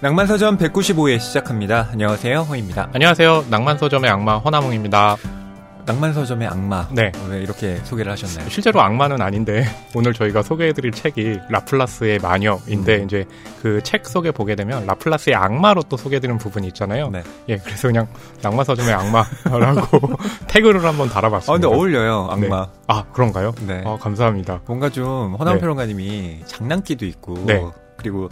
낭만서점 195회 시작합니다. 안녕하세요, 허입니다. 안녕하세요. 낭만서점의 악마 허나몽입니다. 낭만서점의 악마. 네. 왜 이렇게 소개를 하셨나요? 실제로 악마는 아닌데 오늘 저희가 소개해드릴 책이 라플라스의 마녀인데 음. 이제 그 책 속에 보게 되면 라플라스의 악마로 또 소개해드리는 부분이 있잖아요. 네. 예, 그래서 그냥 낭만서점의 악마라고 태그를 한번 달아봤습니다. 아, 근데 어울려요, 악마. 아 그런가요? 네. 아 감사합니다. 뭔가 좀 허남 네. 평론가님이 장난기도 있고, 네. 그리고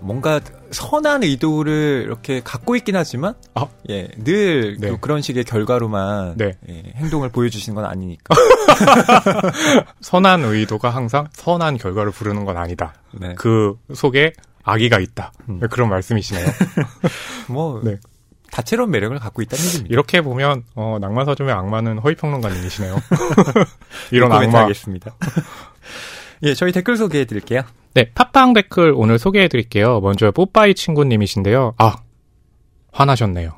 뭔가 선한 의도를 이렇게 갖고 있긴 하지만, 아. 예, 늘 네. 또 그런 식의 결과로만 네. 예, 행동을 보여주시는 건 아니니까. 선한 의도가 항상 선한 결과를 부르는 건 아니다. 네. 그 속에 악의가 있다. 음. 그런 말씀이시네요. 뭐 네. 다채로운 매력을 갖고 있다는 얘기입니다. 이렇게 보면 어, 낭만서점의 악마는 허위평론가님이시네요. 이런 악마. 하겠습니다. 예, 저희 댓글 소개해 드릴게요. 네, 팟빵 댓글 오늘 소개해 드릴게요. 먼저 뽀빠이 친구님이신데요. 아, 화나셨네요.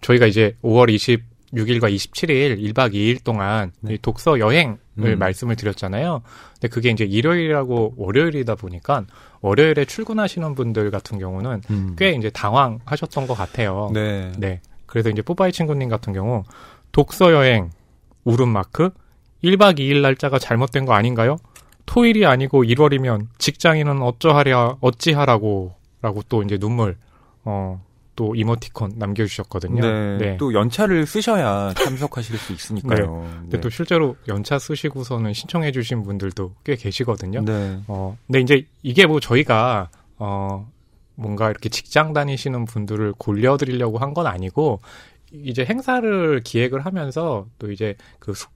저희가 이제 5월 26일과 27일 1박 2일 동안 네. 이 독서 여행을 음. 말씀을 드렸잖아요. 근데 그게 이제 일요일이라고 월요일이다 보니까 월요일에 출근하시는 분들 같은 경우는 음. 꽤 이제 당황하셨던 것 같아요. 네. 네. 그래서 이제 뽀빠이 친구님 같은 경우 독서 여행 울음마크 1박 2일 날짜가 잘못된 거 아닌가요? 토일이 아니고 1월이면 직장인은 어쩌하랴 어찌하라고 라고 또 이제 눈물 어 또 이모티콘 남겨주셨거든요. 네. 또 연차를 쓰셔야 참석하실 수 있으니까요. 근데 또 실제로 연차 쓰시고서는 신청해주신 분들도 꽤 계시거든요. 네. 어, 근데 이제 이게 뭐 저희가, 어, 뭔가 이렇게 직장 다니시는 분들을 골려드리려고 한 건 아니고, 이제 행사를 기획을 하면서 또 이제 그 숙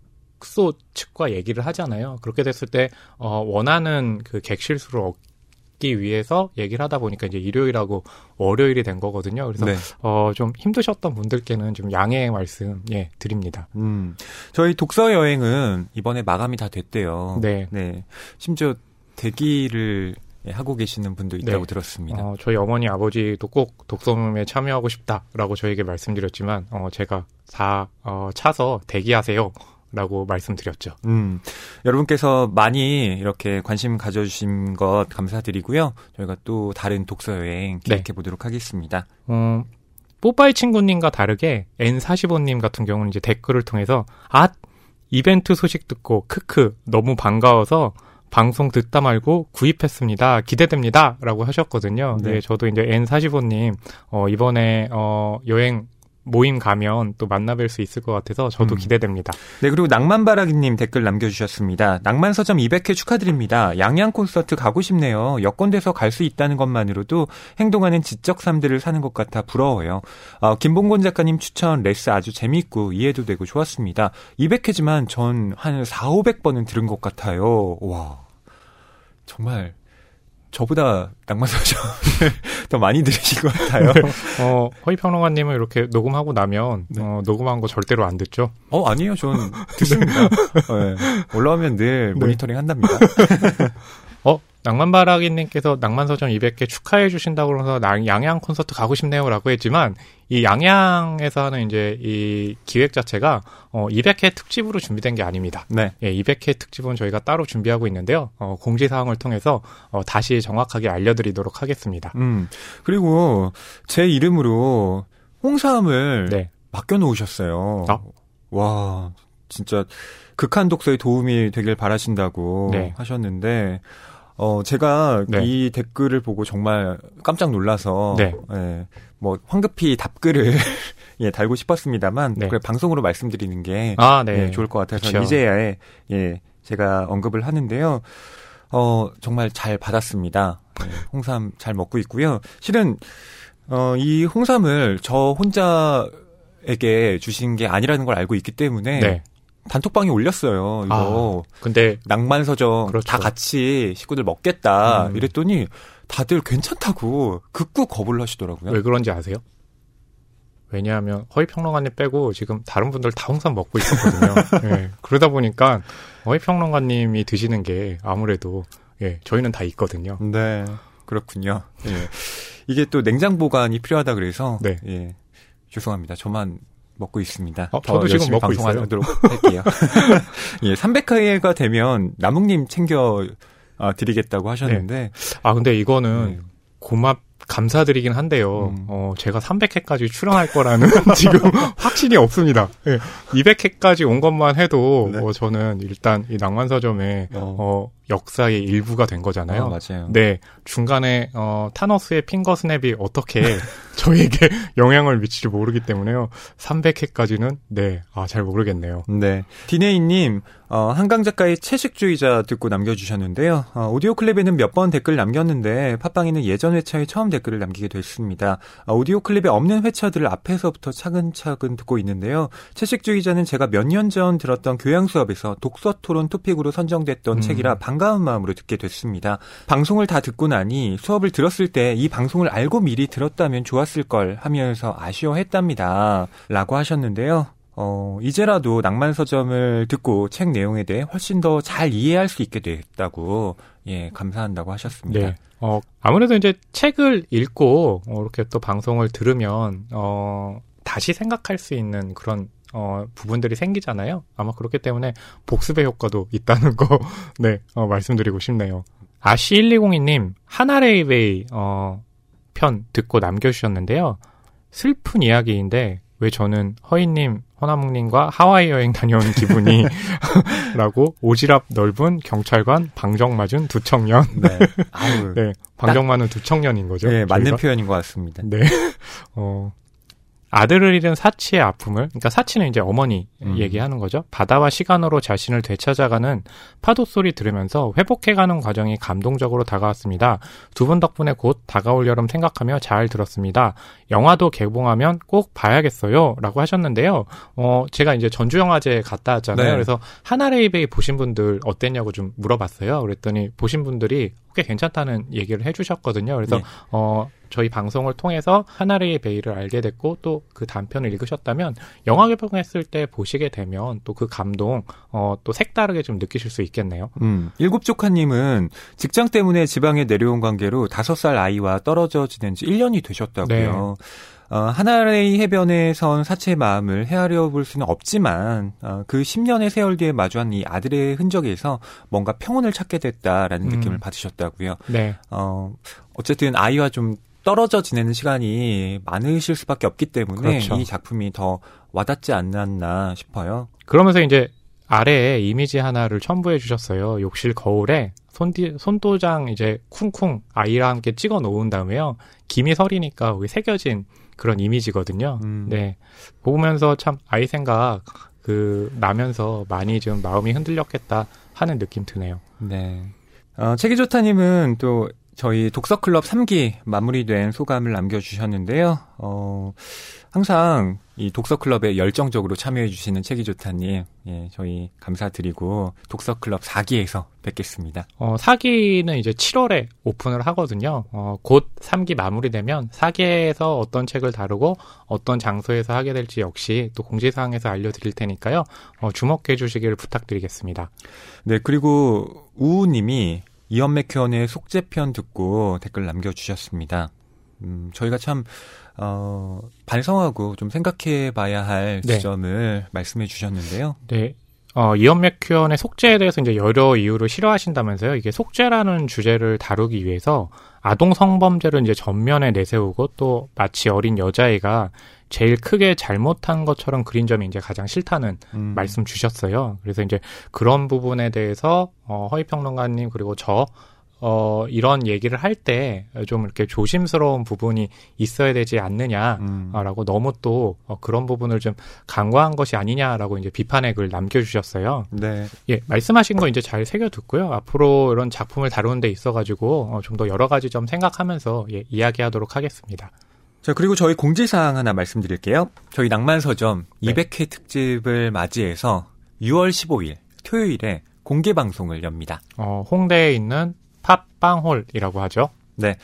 소 측과 얘기를 하잖아요. 그렇게 됐을 때, 어, 원하는 그 객실수를 얻기 위해서 얘기를 하다 보니까 이제 일요일하고 월요일이 된 거거든요. 그래서, 네. 어, 좀 힘드셨던 분들께는 좀 양해의 말씀, 예, 드립니다. 음. 저희 독서 여행은 이번에 마감이 다 됐대요. 네. 네. 심지어 대기를 예, 하고 계시는 분도 있다고 네. 들었습니다. 어, 저희 어머니 아버지도 꼭 독서 모임에 참여하고 싶다라고 저에게 말씀드렸지만 어, 제가 다 어, 차서 대기하세요. 라고 말씀드렸죠. 음. 여러분께서 많이 이렇게 관심 가져주신 것 감사드리고요. 저희가 또 다른 독서 여행 기획해 네. 보도록 하겠습니다. 음, 뽀빠이 친구님과 다르게 N45님 같은 경우는 이제 댓글을 통해서 아 이벤트 소식 듣고 크크 너무 반가워서 방송 듣다 말고 구입했습니다. 기대됩니다. 라고 하셨거든요. 네. 네, 저도 이제 N45님, 어, 이번에, 어, 여행 모임 가면 또 만나뵐 수 있을 것 같아서 저도 음. 기대됩니다. 네, 그리고 낭만바라기님 댓글 남겨주셨습니다. 낭만서점 200회 축하드립니다. 양양 콘서트 가고 싶네요. 여건돼서 갈 수 있다는 것만으로도 행동하는 지적 삶들을 사는 것 같아 부러워요. 아, 김봉곤 작가님 추천 레스 아주 재미있고 이해도 되고 좋았습니다. 200회지만 전 한 4, 500번은 들은 것 같아요. 와, 정말 저보다 낭만서점 더 많이 들으신 것 같아요. 어, 허위평론가님은 이렇게 녹음하고 나면, 네. 어, 녹음한 거 절대로 안 듣죠? 어, 아니에요. 전 듣습니다. 네. 올라오면 늘 네. 모니터링 한답니다. 어, 낭만바라기님께서 낭만서점 200개 축하해 주신다고 그러면서 나- 양양 콘서트 가고 싶네요 라고 했지만, 이 양양에서 하는 이제 이 기획 자체가, 어, 200회 특집으로 준비된 게 아닙니다. 네. 예, 200회 특집은 저희가 따로 준비하고 있는데요. 어, 공지 사항을 통해서, 어, 다시 정확하게 알려드리도록 하겠습니다. 음. 그리고 제 이름으로 홍삼을 네. 맡겨 놓으셨어요. 아. 와, 진짜 극한 독서에 도움이 되길 바라신다고 네. 하셨는데 어, 제가 네. 이 댓글을 보고 정말 깜짝 놀라서 네. 예, 뭐 황급히 답글을 예, 달고 싶었습니다만 네. 그래 방송으로 말씀드리는 게 아, 네. 예, 좋을 것 같아서 그쵸. 이제야 예, 제가 언급을 하는데요. 어, 정말 잘 받았습니다. 예, 홍삼 잘 먹고 있고요. 실은 어, 이 홍삼을 저 혼자에게 주신 게 아니라는 걸 알고 있기 때문에 네. 단톡방에 올렸어요. 이거 근데, 낭만서점 그렇죠. 다 같이 식구들 먹겠다 음. 이랬더니 다들 괜찮다고 극구 거부를 하시더라고요. 왜 그런지 아세요? 왜냐하면 허위평론가님 빼고 지금 다른 분들 다 홍삼 먹고 있었거든요. 예, 그러다 보니까 허위평론가님이 드시는 게 아무래도 예, 저희는 다 있거든요. 네, 그렇군요. 예. 이게 또 냉장 보관이 필요하다 그래서 네. 예. 죄송합니다. 저만 먹고 있습니다. 어, 더 저도 지금 먹고. 방송하도록 할게요. 예, 300회가 되면 나묵님 챙겨 아, 드리겠다고 하셨는데 아 근데 이거는 네. 고맙 감사드리긴 한데요. 음. 어, 제가 300회까지 출연할 거라는 지금 확신이 없습니다. 네, 200회까지 온 것만 해도 네. 어, 저는 일단 이 낭만서점에 어. 어 역사의 일부가 된 거잖아요. 어, 맞아요. 네. 중간에 어, 타노스의 핑거 스냅이 어떻게 저희에게 영향을 미칠지 모르기 때문에요. 300회까지는 네. 아, 잘 모르겠네요. 네. 디네이 님 어, 한강 작가의 채식주의자 듣고 남겨 주셨는데요. 어, 오디오 클립에는 몇 번 댓글 남겼는데 팟빵에는 예전 회차에 처음 댓글을 남기게 됐습니다. 어, 오디오 클립에 없는 회차들을 앞에서부터 차근차근 듣고 있는데요. 채식주의자는 제가 몇 년 전 들었던 교양 수업에서 독서 토론 토픽으로 선정됐던 음. 책이라 반가운 마음으로 듣게 됐습니다. 방송을 다 듣고 나니 수업을 들었을 때 이 방송을 알고 미리 들었다면 좋았을 걸 하면서 아쉬워했답니다. 라고 하셨는데요. 어, 이제라도 낭만 서점을 듣고 책 내용에 대해 훨씬 더 잘 이해할 수 있게 됐다고, 예, 감사한다고 하셨습니다. 네. 어, 아무래도 이제 책을 읽고, 어, 이렇게 또 방송을 들으면, 어, 다시 생각할 수 있는 그런, 어, 부분들이 생기잖아요. 아마 그렇기 때문에 복습의 효과도 있다는 거, 네, 어, 말씀드리고 싶네요. 아시1202님, 하나레이베이, 어, 편 듣고 남겨주셨는데요. 슬픈 이야기인데, 왜 저는 허인님, 허나묵님과 하와이 여행 다녀온 기분이 라고 오지랖 넓은 경찰관 방정 맞은 두 청년. 네. 아유. 네. 방정 맞은 두 청년인 거죠. 네, 맞는 저희가? 표현인 것 같습니다. 네. 어, 아들을 잃은 사치의 아픔을, 그러니까 사치는 이제 어머니 음. 얘기하는 거죠. 바다와 시간으로 자신을 되찾아가는 파도 소리 들으면서 회복해가는 과정이 감동적으로 다가왔습니다. 두 분 덕분에 곧 다가올 여름 생각하며 잘 들었습니다. 영화도 개봉하면 꼭 봐야겠어요. 라고 하셨는데요. 어, 제가 이제 전주영화제 갔다 왔잖아요. 네. 그래서 하나레이베이 보신 분들 어땠냐고 좀 물어봤어요. 그랬더니 보신 분들이 꽤 괜찮다는 얘기를 해주셨거든요. 그래서 네. 어 저희 방송을 통해서 하나레이 베이를 알게 됐고 또 그 단편을 읽으셨다면 영화 개봉했을 때 보시게 되면 또 그 감동 어 또 색다르게 좀 느끼실 수 있겠네요. 음, 일곱조카님은 직장 때문에 지방에 내려온 관계로 다섯 살 아이와 떨어져 지낸 지 1년이 되셨다고요. 네. 어, 하나의 해변에 선 사체의 마음을 헤아려 볼 수는 없지만 어, 그 10년의 세월 뒤에 마주한 이 아들의 흔적에서 뭔가 평온을 찾게 됐다라는 음. 느낌을 받으셨다고요. 네. 어, 어쨌든 아이와 좀 떨어져 지내는 시간이 많으실 수밖에 없기 때문에 그렇죠. 이 작품이 더 와닿지 않았나 싶어요. 그러면서 이제 아래에 이미지 하나를 첨부해 주셨어요. 욕실 거울에 손디, 손도장 이제 쿵쿵 아이랑 함께 찍어 놓은 다음에요. 김이 서리니까 거기 새겨진 그런 이미지거든요. 음. 네. 보면서 참 아이 생각 그 나면서 많이 좀 마음이 흔들렸겠다 하는 느낌 드네요. 네. 어, 책이 좋다님은 또 저희 독서클럽 3기 마무리된 소감을 남겨주셨는데요. 어, 항상 이 독서클럽에 열정적으로 참여해주시는 책이 좋다님, 예, 저희 감사드리고 독서클럽 4기에서 뵙겠습니다. 어, 4기는 이제 7월에 오픈을 하거든요. 어, 곧 3기 마무리되면 4기에서 어떤 책을 다루고 어떤 장소에서 하게 될지 역시 또 공지사항에서 알려드릴 테니까요. 어, 주목해 주시기를 부탁드리겠습니다. 네, 그리고 우우님이 이연 맥현의 속죄편 듣고 댓글 남겨주셨습니다. 음, 저희가 참, 어, 반성하고 좀 생각해 봐야 할 네. 지점을 말씀해 주셨는데요. 네. 어, 이언 맥큐언의 속죄에 대해서 이제 여러 이유로 싫어하신다면서요. 이게 속죄라는 주제를 다루기 위해서 아동 성범죄를 이제 전면에 내세우고 또 마치 어린 여자애가 제일 크게 잘못한 것처럼 그린 점이 이제 가장 싫다는 음. 말씀 주셨어요. 그래서 이제 그런 부분에 대해서 어, 허위평론가님 그리고 저 어, 이런 얘기를 할 때 좀 이렇게 조심스러운 부분이 있어야 되지 않느냐라고 음. 너무 또 어, 그런 부분을 좀 간과한 것이 아니냐라고 이제 비판의 글 남겨주셨어요. 네. 예, 말씀하신 거 이제 잘 새겨듣고요. 앞으로 이런 작품을 다루는 데 있어가지고 어, 좀 더 여러 가지 점 생각하면서 예, 이야기하도록 하겠습니다. 자, 그리고 저희 공지사항 하나 말씀드릴게요. 저희 낭만서점 네. 200회 특집을 맞이해서 6월 15일 토요일에 공개 방송을 엽니다. 어, 홍대에 있는 팝빵홀이라고 하죠. 네.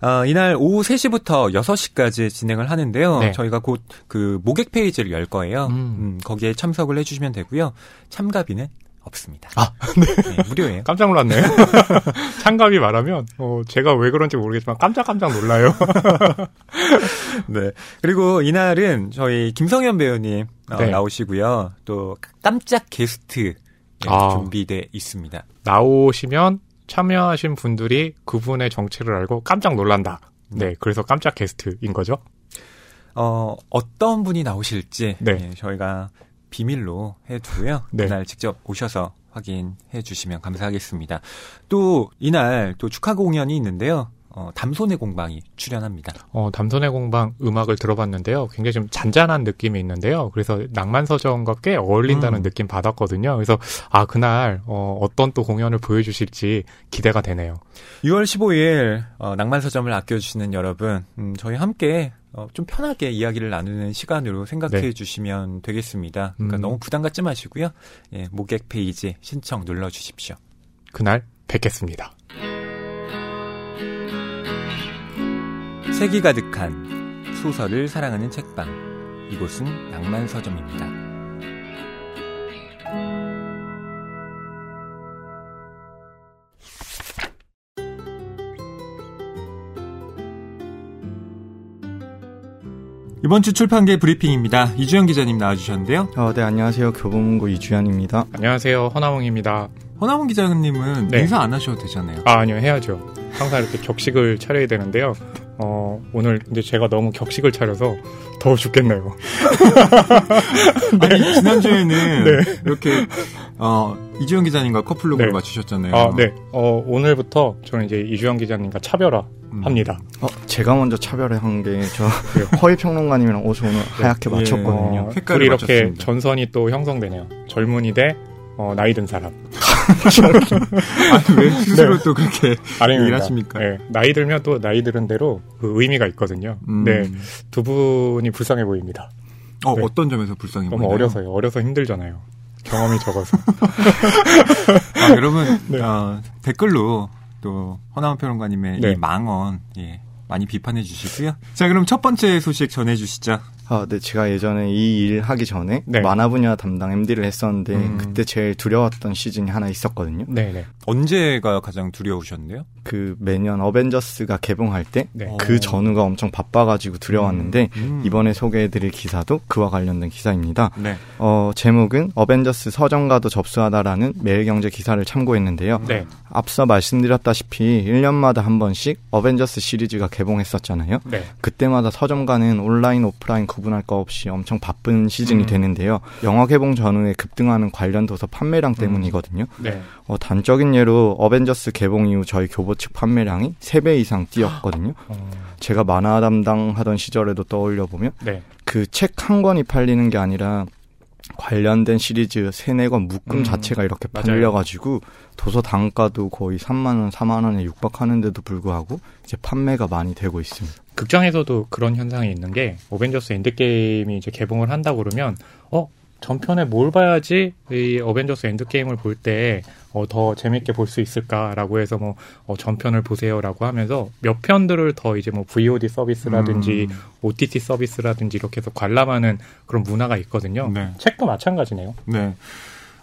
어, 이날 오후 3시부터 6시까지 진행을 하는데요. 네. 저희가 곧 그 모객 페이지를 열 거예요. 음. 음, 거기에 참석을 해주시면 되고요. 참가비는 없습니다. 아, 네. 네 무료예요. 깜짝 놀랐네. 참가비 말하면 어, 제가 왜 그런지 모르겠지만 깜짝깜짝 놀라요. 네. 그리고 이날은 저희 김성현 배우님 어, 네. 나오시고요. 또 깜짝 게스트 아. 준비돼 있습니다. 나오시면 참여하신 분들이 그분의 정체를 알고 깜짝 놀란다. 네, 그래서 깜짝 게스트인 거죠. 어, 어떤 분이 나오실지 네. 예, 저희가 비밀로 해두고요. 네. 그날 직접 오셔서 확인해 주시면 감사하겠습니다. 또 이날 또 축하 공연이 있는데요. 어, 담손의 공방이 출연합니다. 어, 담손의 공방 음악을 들어봤는데요. 굉장히 좀 잔잔한 느낌이 있는데요. 그래서 낭만서점과 꽤 어울린다는 음. 느낌 받았거든요. 그래서 아 그날 어, 어떤 또 공연을 보여주실지 기대가 되네요. 6월 15일 어, 낭만서점을 아껴주시는 여러분, 음, 저희 함께 어, 좀 편하게 이야기를 나누는 시간으로 생각해 네. 주시면 되겠습니다. 그러니까 음. 너무 부담 갖지 마시고요. 예, 모객 페이지 신청 눌러 주십시오. 그날 뵙겠습니다. 색이 가득한 소설을 사랑하는 책방. 이곳은 낭만 서점입니다. 이번 주 출판계 브리핑입니다. 이주영 기자님 나와주셨는데요. 어, 네, 안녕하세요. 교보문고 이주연입니다. 안녕하세요. 허나웅입니다. 허나문 기자님은 네. 인사 안 하셔도 되잖아요. 아 아니요 해야죠. 항상 이렇게 격식을 차려야 되는데요. 어, 오늘 이제 제가 너무 격식을 차려서 더워 죽겠네요. 아니 지난주에는 네. 이렇게 어, 이주영 기자님과 커플룩을 네. 맞추셨잖아요. 아, 네. 어, 오늘부터 저는 이제 이주영 기자님과 차별화 음. 합니다. 어, 제가 먼저 차별을 한 게저 그래요? 허위 평론가님이랑 옷을 오늘 하얗게 예. 맞췄거든요. 어, 색깔을 둘이 이렇게 맞췄습니다. 전선이 또 형성되네요. 젊은이 대 어, 나이 든 사람. 아니 왜 스스로 네. 또 그렇게 아닙니다. 일하십니까? 네, 나이 들면 또 나이 들은 대로 그 의미가 있거든요. 음. 네, 두 분이 불쌍해 보입니다. 어, 네. 어떤 점에서 불쌍해 너무 보이나요? 어려서요. 어려서 힘들잖아요. 경험이 적어서. 아, 여러분 네. 어, 댓글로 또 허나원 평론가님의 네. 이 망언 예, 많이 비판해 주시고요. 자 그럼 첫 번째 소식 전해 주시죠. 아, 네, 제가 예전에 이 일 하기 전에 네. 만화 분야 담당 MD를 했었는데 음. 그때 제일 두려웠던 시즌이 하나 있었거든요. 네네. 언제가 가장 두려우셨는데요? 그 매년 어벤져스가 개봉할 때그 네. 어. 전후가 엄청 바빠가지고 두려웠는데 음. 이번에 소개해드릴 기사도 그와 관련된 기사입니다. 네. 어, 제목은 어벤져스 서점가도 접수하다라는 매일경제 기사를 참고했는데요. 네. 앞서 말씀드렸다시피 1년마다 한 번씩 어벤져스 시리즈가 개봉했었잖아요. 네. 그때마다 서점가는 온라인, 오프라인 구분할 거 없이 엄청 바쁜 시즌이 음. 되는데요. 영화 개봉 전후에 급등하는 관련 도서 음. 판매량 때문이거든요. 네. 어, 단적인 예로 어벤져스 개봉 이후 저희 교보 측 판매량이 3배 이상 뛰었거든요. 어, 제가 만화 담당하던 시절에도 떠올려 보면 네. 그책 한 권이 팔리는 게 아니라 관련된 시리즈 세네 권 묶음 음, 자체가 이렇게. 팔려가지고 도서 단가도 거의 3만 원, 4만 원에 육박하는데도 불구하고 이제 판매가 많이 되고 있습니다. 극장에서도 그런 현상이 있는 게 어벤져스 엔드게임이 이제 개봉을 한다 그러면 어 전편에 뭘 봐야지 이 어벤져스 엔드게임을 볼때 어, 더 재밌게 볼 수 있을까라고 해서 뭐 어, 전편을 보세요라고 하면서 몇 편들을 더 이제 뭐 VOD 서비스라든지 음. OTT 서비스라든지 이렇게 해서 관람하는 그런 문화가 있거든요. 네. 책도 마찬가지네요. 네.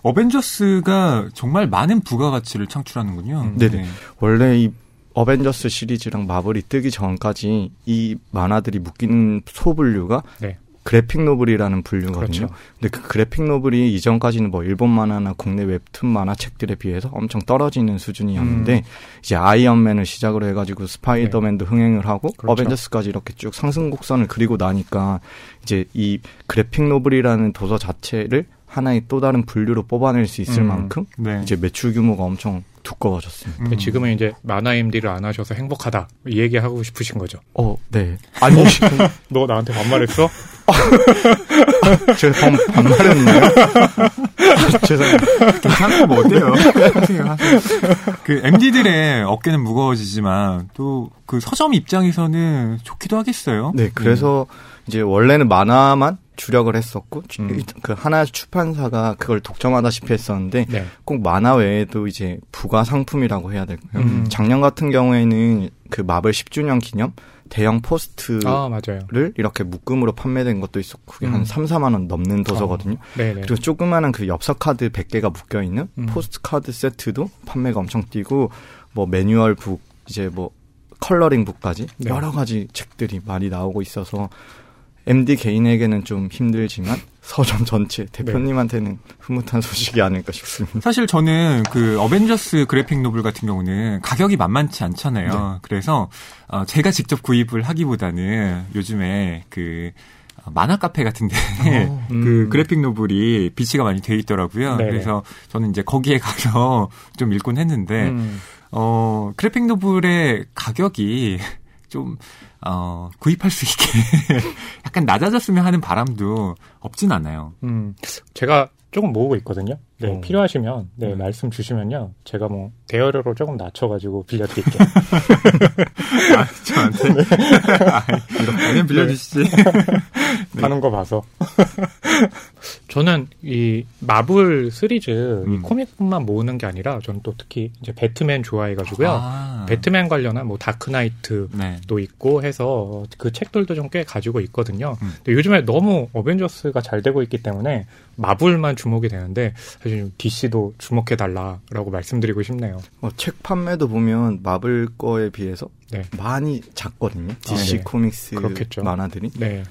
어벤져스가 정말 많은 부가가치를 창출하는군요. 음. 네네. 원래 이 어벤져스 시리즈랑 마블이 뜨기 전까지 이 만화들이 묶이는 소분류가 네. graphic novel이라는 분류거든요. 그렇죠. 근데 그 graphic novel이 이전까지는 뭐 일본 만화나 국내 웹툰 만화 책들에 비해서 엄청 떨어지는 수준이었는데 음. 이제 아이언맨을 시작으로 해가지고 스파이더맨도 흥행을 하고 네. 그렇죠. 어벤져스까지 이렇게 쭉 상승 곡선을 그리고 나니까 이제 이 graphic novel이라는 도서 자체를 하나의 또 다른 분류로 뽑아낼 수 있을 음. 만큼 네. 이제 매출 규모가 엄청 두꺼워졌습니다. 음. 지금은 이제 만화 MD를 안 하셔서 행복하다 이 얘기 하고 싶으신 거죠. 어, 네. 아니, 너 나한테 반말했어? 제가 반, 반말했나요? 아, 죄송합니다. 괜찮고 뭐 어때요? 하세요, 하세요. 그 MD들의 어깨는 무거워지지만 또 그 서점 입장에서는 좋기도 하겠어요. 네, 그래서 이제 원래는 만화만 주력을 했었고 주- 음. 그 하나 출판사가 그걸 독점하다시피 했었는데 네. 꼭 만화 외에도 이제 부가 상품이라고 해야 될까요? 음. 작년 같은 경우에는 그 마블 10주년 기념 대형 포스터를 아. 이렇게 묶음으로 판매된 것도 있었고 그게 음. 한 3, 4만 원 넘는 도서거든요. 네네. 그리고 조그마한 그 엽서 카드 100개가 묶여 있는 음. postcard 세트도 판매가 엄청 뛰고 뭐 manual book 이제 뭐 coloring book까지 네. 여러 가지 책들이 많이 나오고 있어서 MD 개인에게는 좀 힘들지만 서점 전체 대표님한테는 흐뭇한 소식이 아닐까 싶습니다. 사실 저는 그 어벤져스 graphic novel 같은 경우는 가격이 만만치 않잖아요. 그래서 어, 제가 직접 구입을 하기보다는 요즘에 그 어, 만화 카페 같은데 어, 그 음. 그래픽 노블이 비치가 많이 돼 있더라고요. 네네. 그래서 저는 이제 거기에 가서 좀 읽곤 했는데 음. 어 그래픽 노블의 가격이 좀 어, 구입할 수 있게 약간 낮아졌으면 하는 바람도 없진 않아요. 음, 제가 조금 모으고 있거든요. 네, 어. 필요하시면, 네, 음. 말씀 주시면요. 제가 뭐, 대여료로 조금 낮춰 가지고 빌려 드릴게요. 아, 저한테 아니, 빌려 주시지. 네. 하는 거 봐서. 저는 이 마블 시리즈, 이 음. comic뿐만 모으는 게 아니라, 저는 또 특히 이제 배트맨 좋아해 가지고요. 아. 배트맨 관련한 뭐 다크 나이트, 네. 도 있고 해서 그 책들도 좀 꽤 가지고 있거든요. 음. 근데 요즘에 너무 어벤져스가 잘 되고 있기 때문에 마블만 주목이 되는데 사실 좀 DC도 주목해 달라라고 말씀드리고 싶네요. 어, 책 판매도 보면 마블 거에 비해서 네. 많이 작거든요. DC 네. 코믹스 그렇겠죠. 만화들이. 네.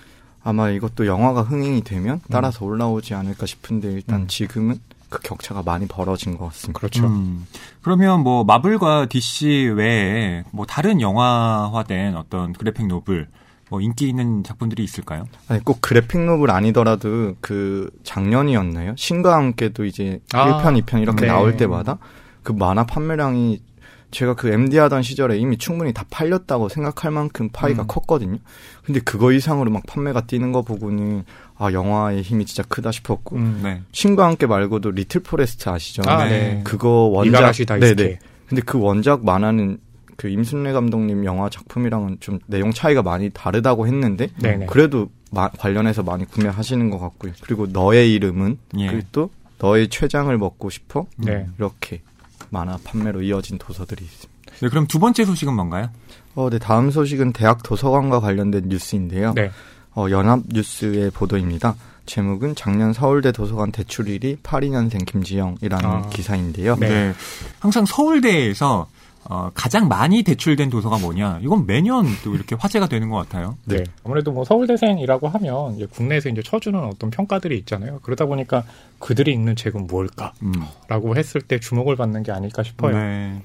아마 이것도 영화가 흥행이 되면 따라서 올라오지 않을까 싶은데 일단 음. 지금은 그 격차가 많이 벌어진 것 같습니다. 그렇죠. 음, 그러면 뭐 마블과 DC 외에 뭐 다른 영화화된 어떤 그래픽 노블 뭐 인기 있는 작품들이 있을까요? 아니 꼭 그래픽 노블 아니더라도 그 작년이었나요? 신과 함께도 이제 아, 1편, 2편 이렇게 네. 나올 때마다 그 만화 판매량이 제가 그 MD 하던 시절에 이미 충분히 다 팔렸다고 생각할 만큼 파이가 음. 컸거든요. 근데 그거 이상으로 막 판매가 뛰는 거 보고는 아 영화의 힘이 진짜 크다 싶었고 음. 네. 신과 함께 말고도 리틀 포레스트 아시죠? 아, 네. 네. 그거 원작 다이스케. 근데 그 원작 만화는 그 임순례 감독님 영화 작품이랑은 좀 내용 차이가 많이 다르다고 했는데 네네. 그래도 마- 관련해서 많이 구매하시는 것 같고요. 그리고 너의 이름은 예. 그리고 또 너의 췌장을 먹고 싶어 네. 이렇게 만화 판매로 이어진 도서들이 있습니다. 네, 그럼 두 번째 소식은 뭔가요? 어, 네, 다음 소식은 대학 도서관과 관련된 뉴스인데요. 네. 어, 연합뉴스의 보도입니다. 제목은 작년 서울대 도서관 대출일이 82년생 김지영이라는 아. 기사인데요. 네. 항상 서울대에서 어, 가장 많이 대출된 도서가 뭐냐? 이건 매년 또 이렇게 화제가 되는 것 같아요. 네. 아무래도 뭐 서울대생이라고 하면 이제 국내에서 이제 쳐주는 어떤 평가들이 있잖아요. 그러다 보니까 그들이 읽는 책은 뭘까라고 음. 했을 때 주목을 받는 게 아닐까 싶어요. 네.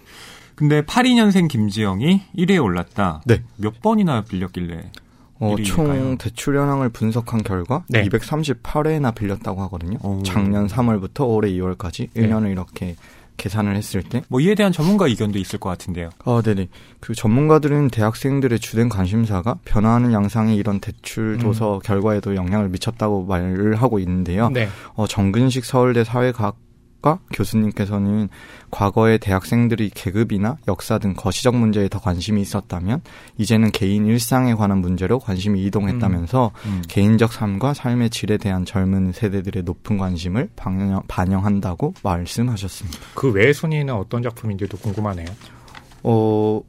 근데 82년생 김지영이 1위에 올랐다. 네. 몇 번이나 빌렸길래? 어? 총 대출 현황을 분석한 결과 네. 238회나 빌렸다고 하거든요. 오. 작년 3월부터 올해 2월까지 네. 1년을 이렇게 계산을 했을 때 뭐 이에 대한 전문가 의견도 있을 것 같은데요. 어, 네네. 그 전문가들은 대학생들의 주된 관심사가 변화하는 양상이 이런 대출 음. 도서 결과에도 영향을 미쳤다고 말을 하고 있는데요. 네. 어, 정근식 서울대 사회과학 과 교수님께서는 과거에 대학생들이 계급이나 역사 등 거시적 문제에 더 관심이 있었다면 이제는 개인 일상에 관한 문제로 관심이 이동했다면서 음. 개인적 삶과 삶의 질에 대한 젊은 세대들의 높은 관심을 반영, 반영한다고 말씀하셨습니다. 그 외 순위는 어떤 작품인지도 궁금하네요. 어,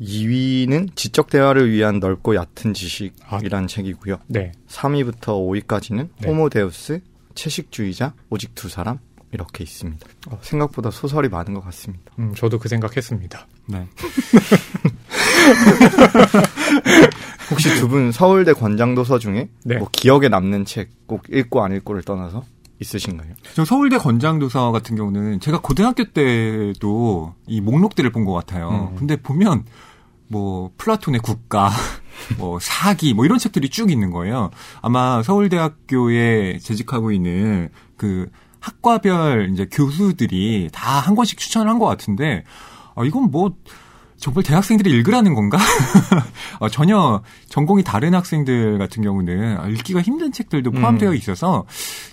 2위는 지적 대화를 위한 넓고 얕은 지식이란 책이고요. 네. 3위부터 5위까지는 네. 호모데우스, 채식주의자, 오직 두 사람 이렇게 있습니다. 어, 생각보다 소설이 많은 것 같습니다. 음, 저도 그 생각했습니다. 네. 혹시 두 분 서울대 권장 도서 중에 네. 뭐 기억에 남는 책 꼭 읽고 안 읽고를 떠나서 있으신가요? 저 서울대 권장도서 같은 경우는 제가 고등학교 때도 이 목록들을 본 것 같아요. 음. 근데 보면 뭐 플라톤의 국가, 뭐 사기, 뭐 이런 책들이 쭉 있는 거예요. 아마 서울대학교에 재직하고 있는 그 학과별 이제 교수들이 다 한 권씩 추천을 한 것 같은데, 아, 이건 뭐 정말 대학생들이 읽으라는 건가? 어, 전혀 전공이 다른 학생들 같은 경우는 아, 읽기가 힘든 책들도 포함되어 음. 있어서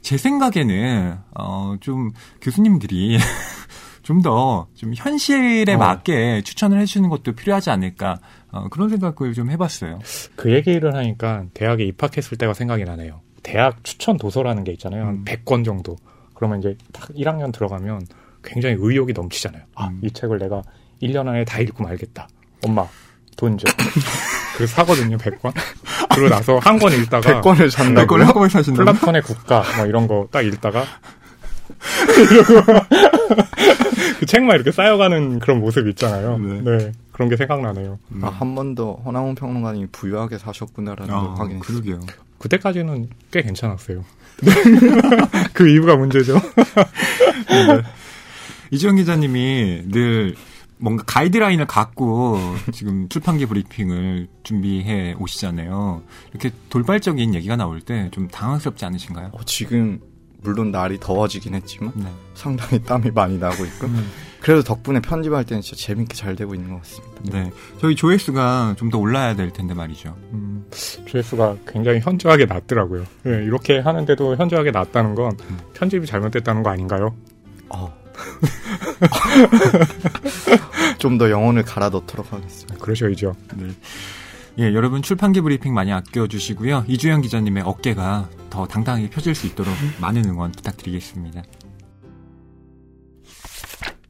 제 생각에는 어, 좀 교수님들이 좀더좀 현실에 어. 맞게 추천을 해주는 것도 필요하지 않을까 어, 그런 생각을 좀 해봤어요. 그 얘기를 하니까 대학에 입학했을 때가 생각이 나네요. 대학 추천 도서라는 게 있잖아요. 한 음. 100권 정도. 그러면 이제 딱 1학년 들어가면 굉장히 의욕이 넘치잖아요. 아, 음. 이 책을 내가 1년 안에 다 읽고 말겠다. 엄마, 돈 줘. 그래서 사거든요, 100권. 그러고 나서 한 권 읽다가 100권을 산다고요? 네, 그걸 한꺼번에 사신다고? 플라톤의 국가 뭐 이런 거 딱 읽다가 이러고 그 책만 이렇게 쌓여가는 그런 모습 있잖아요. 네. 네. 그런 게 생각나네요. 음. 아, 한 번 더 허나훈 평론가님이 부유하게 사셨구나라는 걸 아, 확인했어요. 그러게요. 그때까지는 꽤 괜찮았어요. 그 이유가 문제죠. 네. 이주영 기자님이 늘 뭔가 가이드라인을 갖고 지금 출판기 브리핑을 준비해 오시잖아요. 이렇게 돌발적인 얘기가 나올 때 좀 당황스럽지 않으신가요? 어, 지금 물론 날이 더워지긴 했지만 네. 상당히 땀이 많이 나고 있고 그래도 덕분에 편집할 때는 진짜 재밌게 잘 되고 있는 것 같습니다. 네. 저희 조회수가 좀 더 올라야 될 텐데 말이죠. 음, 조회수가 굉장히 현저하게 낮더라고요. 예, 이렇게 하는데도 현저하게 낮다는 건 편집이 잘못됐다는 거 아닌가요? 어. 좀더 영혼을 갈아 넣도록 하겠습니다. 그러셔야죠. 네. 예, 여러분 출판기 브리핑 많이 아껴주시고요. 이주영 기자님의 어깨가 더 당당하게 펴질 수 있도록 많은 응원 부탁드리겠습니다.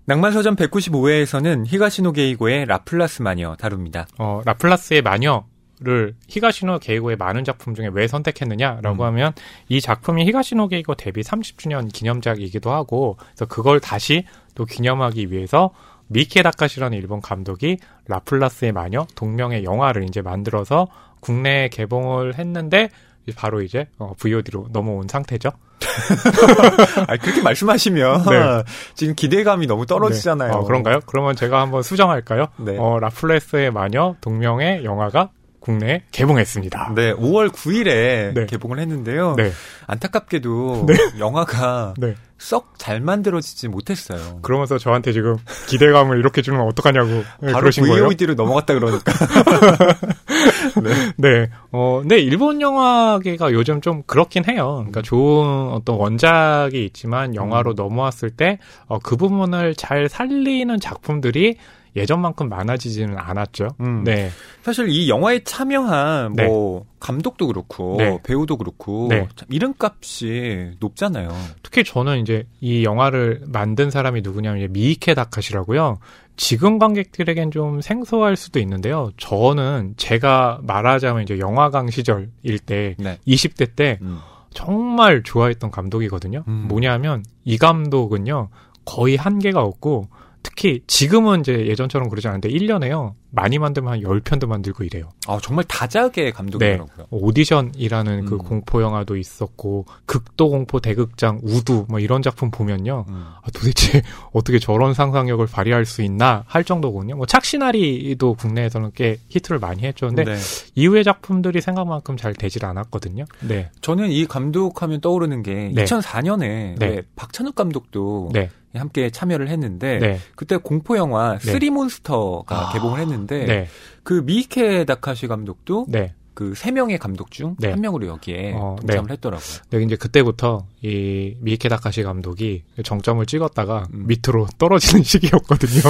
낭만서점 195회에서는 히가시노 게이고의 라플라스 마녀 다룹니다. 어, 라플라스의 마녀를 히가시노 게이고의 많은 작품 중에 왜 선택했느냐라고 음. 하면 이 작품이 히가시노 게이고 데뷔 30주년 기념작이기도 하고 그래서 그걸 다시 또 기념하기 위해서 미이케 다카시라는 일본 감독이 라플라스의 마녀 동명의 영화를 이제 만들어서 국내에 개봉을 했는데 바로 이제 어, VOD로 넘어온 상태죠. 아, 그렇게 말씀하시면 네. 지금 기대감이 너무 떨어지잖아요. 네. 어, 그런가요? 그러면 제가 한번 수정할까요? 네. 어, 라플라스의 마녀 동명의 영화가 국내에 개봉했습니다. 네, 5월 9일에 네. 개봉을 했는데요. 네. 안타깝게도 영화가 네. 썩잘 만들어지지 못했어요. 그러면서 저한테 지금 기대감을 이렇게 주면 어떡하냐고 네, 바로 그러신 거예요? VOD로 넘어갔다 그러니까. 네. 어, 네, 일본 영화계가 요즘 좀 그렇긴 해요. 그러니까 좋은 어떤 원작이 있지만 영화로 넘어왔을 때, 어, 그 부분을 잘 살리는 작품들이 예전만큼 많아지지는 않았죠. 음. 네. 사실 이 영화에 참여한 네. 뭐 감독도 그렇고 네. 배우도 그렇고 네. 참 이름값이 높잖아요. 특히 저는 이제 이 영화를 만든 사람이 누구냐면 이제 미이케 다카시라고요. 지금 관객들에겐 좀 생소할 수도 있는데요. 저는 제가 말하자면 이제 영화강 시절일 때 네. 20대 때 음. 정말 좋아했던 감독이거든요. 음. 뭐냐면 이 감독은요. 거의 한계가 없고 특히 지금은 이제 예전처럼 그러지 않은데 1년에요. 많이 만들면 한 10편도 만들고 이래요. 아, 정말 다작의 감독이더라고요. 오디션이라는 그 음. 공포 영화도 있었고 극도 공포 대극장 우두 뭐 이런 작품 보면요. 음. 아, 도대체 어떻게 저런 상상력을 발휘할 수 있나 할 정도거든요. 뭐 착시나리도 국내에서는 꽤 히트를 많이 했죠. 근데 네. 이후의 작품들이 생각만큼 잘 되질 않았거든요. 네. 저는 이 감독하면 떠오르는 게 네. 2004년에 네. 박찬욱 감독도 네. 함께 참여를 했는데 네. 그때 공포 영화 네. 쓰리 몬스터가 아. 개봉을 했는데 네. 그 미이케 다카시 감독도 네. 그 세 명의 감독 중 한 네. 명으로 여기에 어, 동참을 했더라고요. 네, 이제 그때부터 이 미이케 다카시 감독이 정점을 찍었다가 음. 밑으로 떨어지는 시기였거든요.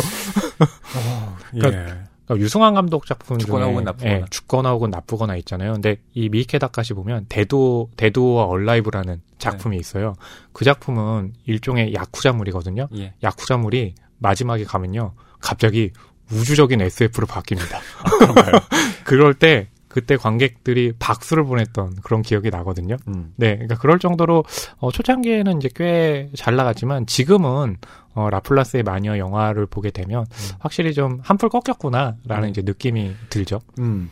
예. 그러니까 그러니까 유승환 감독 작품 죽거나 중에 혹은 나쁘거나. 예, 죽거나 혹은 나쁘거나 있잖아요. 근데 이 미케 다카시 보면 데도 데도와 얼라이브라는 작품이 있어요. 그 작품은 일종의 야쿠자물이거든요. 예. 야쿠자물이 마지막에 가면요. 갑자기 우주적인 SF로 바뀝니다. 그런가요? 그럴 때 그때 관객들이 박수를 보냈던 그런 기억이 나거든요. 음. 네, 그러니까 그럴 정도로 어, 초창기에는 이제 꽤 잘 나갔지만 지금은 어, 라플라스의 마녀 영화를 보게 되면 확실히 좀 한풀 꺾였구나라는 음. 이제 느낌이 들죠. 음.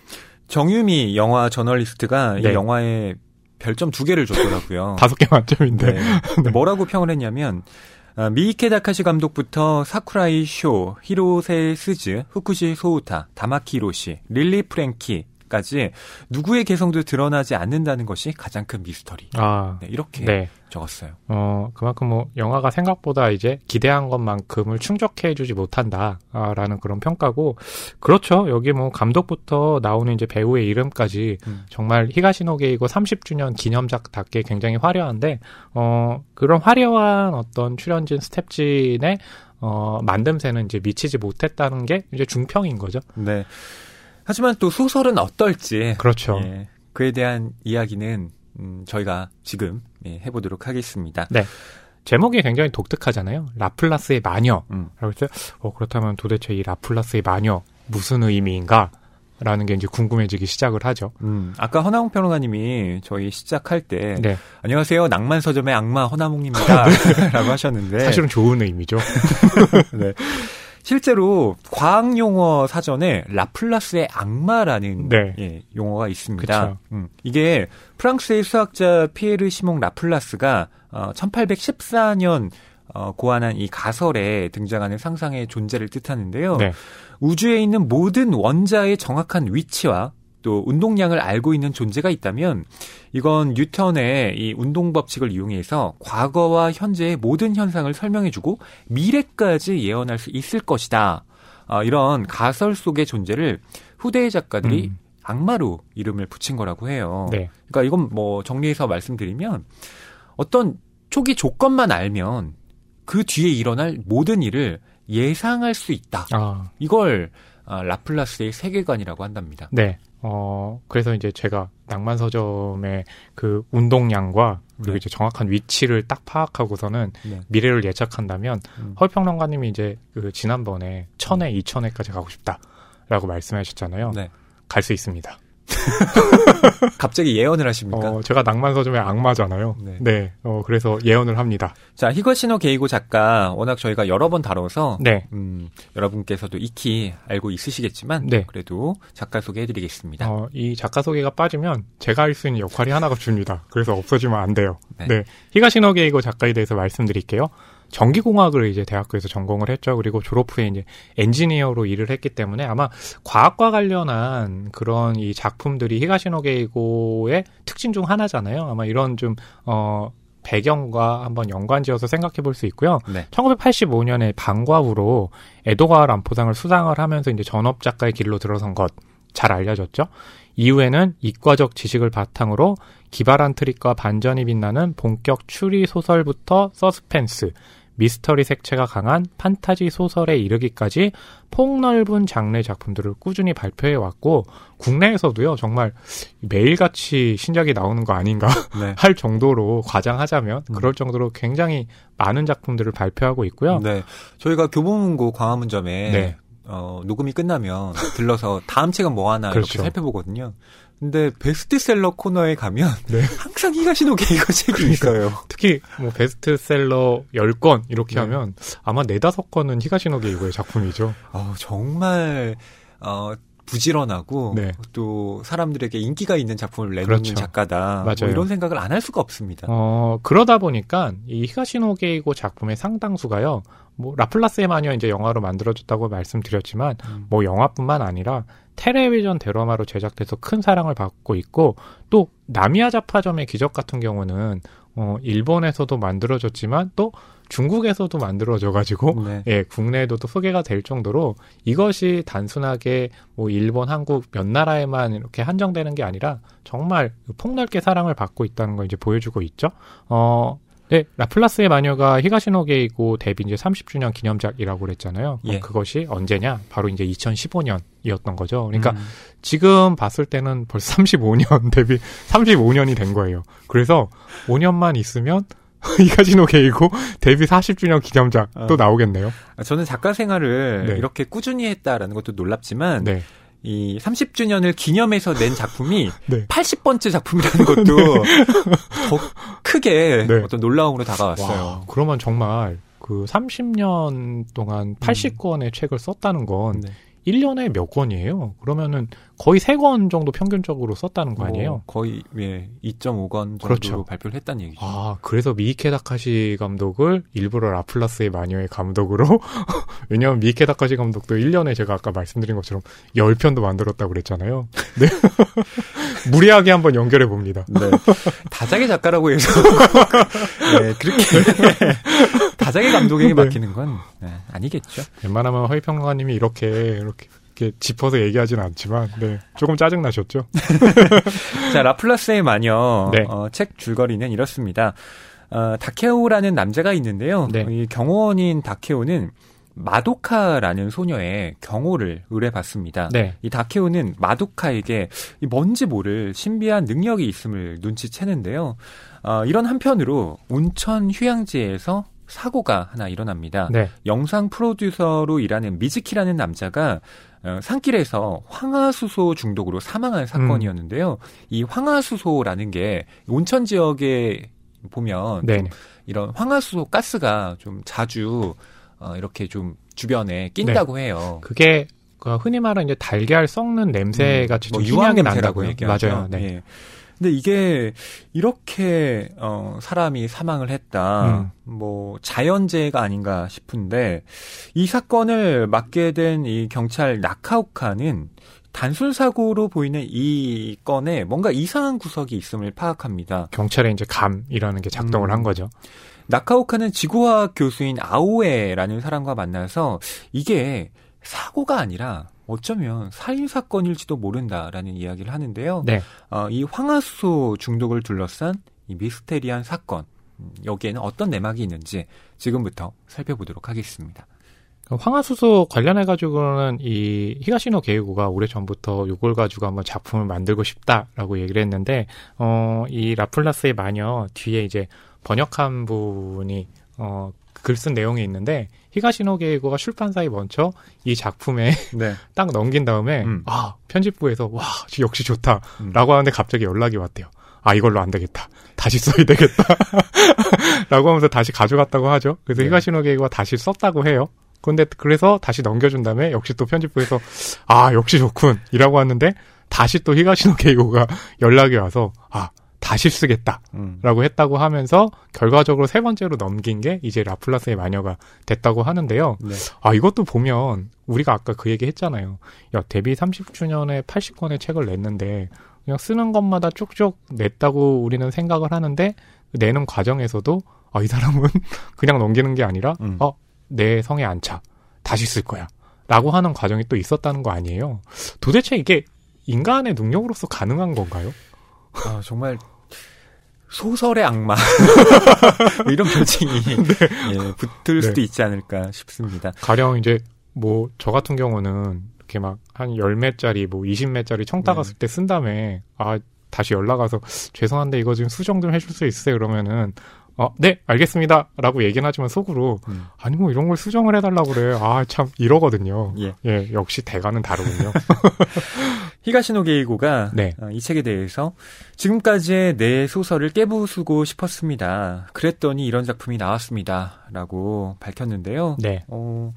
정유미 영화 저널리스트가 네. 이 영화에 별점 두 개를 줬더라고요. 다섯 개 만점인데. 네. 근데 뭐라고 평을 했냐면 아, 미이케 다카시 감독부터 사쿠라이 쇼, 히로세 스즈, 후쿠시 소우타, 다마키 히로시, 릴리 프랭키 까지 누구의 개성도 드러나지 않는다는 것이 가장 큰 미스터리. 아, 네, 이렇게 네. 적었어요. 어, 그만큼 뭐, 영화가 생각보다 이제 기대한 것만큼을 충족해주지 못한다라는 그런 평가고, 그렇죠. 여기 뭐, 감독부터 나오는 이제 배우의 이름까지 음. 정말 히가시노 게이고 30주년 기념작답게 굉장히 화려한데, 어, 그런 화려한 어떤 출연진 스텝진의 어, 만듦새는 이제 미치지 못했다는 게 이제 중평인 거죠. 네. 하지만 또 소설은 어떨지 그렇죠. 예, 그에 대한 이야기는 음, 저희가 지금 예, 해보도록 하겠습니다. 제목이 굉장히 독특하잖아요. 라플라스의 마녀. 음. 라고 때, 어, 그렇다면 도대체 이 라플라스의 마녀, 무슨 의미인가? 라는 게 이제 궁금해지기 시작을 하죠. 음, 아까 허나홍 평론가님이 저희 시작할 때 네. 안녕하세요 낭만 서점의 악마 허나홍입니다 라고 하셨는데 사실은 좋은 의미죠. 네. 실제로 과학 용어 사전에 라플라스의 악마라는 네. 예, 용어가 있습니다. 음, 이게 프랑스의 수학자 피에르 시몽 라플라스가 어, 1814년 어, 고안한 이 가설에 등장하는 상상의 존재를 뜻하는데요. 네. 우주에 있는 모든 원자의 정확한 위치와 또 운동량을 알고 있는 존재가 있다면 이건 뉴턴의 이 운동 법칙을 이용해서 과거와 현재의 모든 현상을 설명해주고 미래까지 예언할 수 있을 것이다. 어, 이런 가설 속의 존재를 후대의 작가들이 음. 악마로 이름을 붙인 거라고 해요. 네. 그러니까 이건 뭐 정리해서 말씀드리면 어떤 초기 조건만 알면 그 뒤에 일어날 모든 일을 예상할 수 있다. 아, 이걸 아, 라플라스의 세계관이라고 한답니다. 네. 어, 그래서 이제 제가 낭만 서점의 그 운동량과 그리고 네. 이제 정확한 위치를 딱 파악하고서는 네. 미래를 예측한다면 음. 허평론가님이 이제 그 지난번에 천회, 이천회까지 가고 싶다라고 말씀하셨잖아요. 네. 갈 수 있습니다. 갑자기 예언을 하십니까? 어, 제가 낭만 서점의 악마잖아요. 네. 네. 어, 그래서 예언을 합니다. 자, 히거시노 게이고 작가 워낙 저희가 여러 번 다뤄서 네. 음, 여러분께서도 익히 알고 있으시겠지만 네. 그래도 작가 소개해드리겠습니다. 어, 이 작가 소개가 빠지면 제가 할 수 있는 역할이 하나가 줍니다. 그래서 없어지면 안 돼요. 네. 네. 히가시노 게이고 작가에 대해서 말씀드릴게요. 전기공학을 이제 대학교에서 전공을 했죠. 그리고 졸업 후에 이제 엔지니어로 일을 했기 때문에 아마 과학과 관련한 그런 이 작품들이 히가시노 게이고의 특징 중 하나잖아요. 아마 이런 좀, 어, 배경과 한번 연관지어서 생각해 볼 수 있고요. 네. 1985년에 방과 후로 에도가와 란포상을 수상을 하면서 이제 전업 작가의 길로 들어선 것 잘 알려졌죠. 이후에는 이과적 지식을 바탕으로 기발한 트릭과 반전이 빛나는 본격 추리 소설부터 서스펜스, 미스터리 색채가 강한 판타지 소설에 이르기까지 폭넓은 장르 작품들을 꾸준히 발표해 왔고 국내에서도요 정말 매일같이 신작이 나오는 거 아닌가 네. 할 정도로 과장하자면 음. 그럴 정도로 굉장히 많은 작품들을 발표하고 있고요. 네. 저희가 교보문고 광화문점에 네. 어, 녹음이 끝나면 들러서 다음 책은 뭐 하나 그렇죠. 이렇게 살펴보거든요. 근데 베스트셀러 코너에 가면 네. 항상 히가시노 게 이거 책이 있어요. 특히 뭐 베스트셀러 10건 이렇게 네. 하면 아마 네다섯 건은 히가시노 게이고의 작품이죠. 어, 정말 어, 부지런하고 네. 또 사람들에게 인기가 있는 작품을 내놓는 그렇죠. 작가다. 뭐 맞아요. 이런 생각을 안 할 수가 없습니다. 어, 그러다 보니까 이 히가시노 게이고 작품의 상당수가요. 뭐 라플라스의 마녀 이제 영화로 만들어졌다고 말씀드렸지만 음. 뭐 영화뿐만 아니라 텔레비전 드라마로 제작돼서 큰 사랑을 받고 있고 또 나미야 자파점의 기적 같은 경우는 어 일본에서도 만들어졌지만 또 중국에서도 만들어져 가지고 네. 예, 국내에도 또 소개가 될 정도로 이것이 단순하게 뭐 일본, 한국 몇 나라에만 이렇게 한정되는 게 아니라 정말 폭넓게 사랑을 받고 있다는 걸 이제 보여주고 있죠. 어, 네, 라플라스의 마녀가 히가시노 게이고 데뷔 이제 30주년 기념작이라고 그랬잖아요. 예. 그것이 언제냐? 바로 이제 2015년이었던 거죠. 그러니까 음. 지금 봤을 때는 벌써 35년 데뷔 35년이 된 거예요. 그래서 5년만 있으면 히가시노 게이고 데뷔 40주년 기념작 또 어. 나오겠네요. 아, 저는 작가 생활을 네. 이렇게 꾸준히 했다라는 것도 놀랍지만 네. 이 30주년을 기념해서 낸 작품이 네. 80번째 작품이라는 것도 더 크게 네. 어떤 놀라움으로 다가왔어요. 와, 그러면 정말 그 30년 동안 80권의 책을 썼다는 건 네. 1년에 몇 권이에요? 그러면은 거의 3권 정도 평균적으로 썼다는 거 아니에요? 뭐 거의 예, 2.5권 정도 그렇죠. 발표를 했다는 얘기죠. 아, 그래서 미이케 다카시 감독을 일부러 라플라스의 마녀의 감독으로 왜냐면 미이케 다카시 감독도 1년에 제가 아까 말씀드린 것처럼 10편도 만들었다고 그랬잖아요. 네. 무리하게 한번 연결해 봅니다. 네. 다작의 작가라고 해서 네, 그렇게 다작의 감독에게 네. 맡기는 건 네, 아니겠죠. 웬만하면 허위평론가님이 이렇게 이렇게 이렇게 짚어서 얘기하진 않지만 네. 조금 짜증 나셨죠? 자, 라플라스의 마녀 네. 어, 책 줄거리는 이렇습니다. 어, 다케오라는 남자가 있는데요. 네. 이 경호원인 다케오는 마도카라는 소녀의 경호를 의뢰받습니다. 네. 이 다케오는 마도카에게 이 뭔지 모를 신비한 능력이 있음을 눈치채는데요. 어, 이런 한편으로 온천 휴양지에서 사고가 하나 일어납니다. 네. 영상 프로듀서로 일하는 미즈키라는 남자가 어, 산길에서 황화수소 중독으로 사망한 사건이었는데요. 이 황화수소라는 게 온천 지역에 보면 네. 좀 이런 황화수소 가스가 좀 자주 어, 이렇게 좀 주변에 낀다고 해요. 그게 그 흔히 말하는 이제 달걀 썩는 냄새 같이 뭐좀 유황 희미하게 냄새라고 난다고요. 얘기하죠. 맞아요. 네. 예. 근데 이게 이렇게 어 사람이 사망을 했다. 뭐 자연재해가 아닌가 싶은데 이 사건을 맡게 된 이 경찰 나카오카는 단순 사고로 보이는 이 건에 뭔가 이상한 구석이 있음을 파악합니다. 경찰의 이제 감이라는 게 작동을 음. 한 거죠. 나카오카는 지구화학 교수인 아오에라는 사람과 만나서 이게 사고가 아니라 어쩌면 살인 사건일지도 모른다라는 이야기를 하는데요. 네. 어, 이 황화수소 중독을 둘러싼 이 미스테리한 사건 음, 여기에는 어떤 내막이 있는지 지금부터 살펴보도록 하겠습니다. 황화수소 관련해 가지고는 이 히가시노 게이고가 오래 전부터 이걸 가지고 한번 작품을 만들고 싶다라고 얘기를 했는데 어 이 라플라스의 마녀 뒤에 이제 번역한 분이 어 글 쓴 내용이 있는데 히가시노 게이고가 출판사에 먼저 이 작품에 네. 딱 넘긴 다음에 음. 아 편집부에서 와 역시 좋다라고 음. 하는데 갑자기 연락이 왔대요. 아 이걸로 안 되겠다. 다시 써야 되겠다. 라고 하면서 다시 가져갔다고 하죠. 그래서 네. 히가시노 게이고가 다시 썼다고 해요. 근데 그래서 다시 넘겨준 다음에 역시 또 편집부에서 아 역시 좋군 이라고 하는데 다시 또 히가시노 게이고가 연락이 와서 아 다시 쓰겠다 음. 라고 했다고 하면서 결과적으로 세 번째로 넘긴 게 이제 라플라스의 마녀가 됐다고 하는데요. 네. 아, 이것도 보면 우리가 아까 그 얘기 했잖아요. 야, 데뷔 30주년에 80권의 책을 냈는데 그냥 쓰는 것마다 쭉쭉 냈다고 우리는 생각을 하는데 그 내는 과정에서도 아, 이 사람은 그냥 넘기는 게 아니라 음. 어, 내 성에 안 차. 다시 쓸 거야. 라고 하는 과정이 또 있었다는 거 아니에요. 도대체 이게 인간의 능력으로서 가능한 건가요? 아, 정말 소설의 악마 뭐 이런 표징이 예, 붙을 수도 네. 있지 않을까 싶습니다. 가령 이제 뭐 저 같은 경우는 이렇게 막한 열매짜리 뭐 20매짜리 청따 네. 갔을 때 쓴 다음에 아 다시 연락 와서 죄송한데 이거 좀 수정 좀 해줄 수 있어요 그러면은 어, 네, 알겠습니다. 라고 얘기는 하지만 속으로, 음. 아니, 뭐 이런 걸 수정을 해달라고 그래. 아, 참, 이러거든요. 예. 예, 역시 대가는 다르군요. 히가시노 게이고가 네. 어, 이 책에 대해서 지금까지의 내 소설을 깨부수고 싶었습니다. 그랬더니 이런 작품이 나왔습니다.라고 밝혔는데요. 네. 어,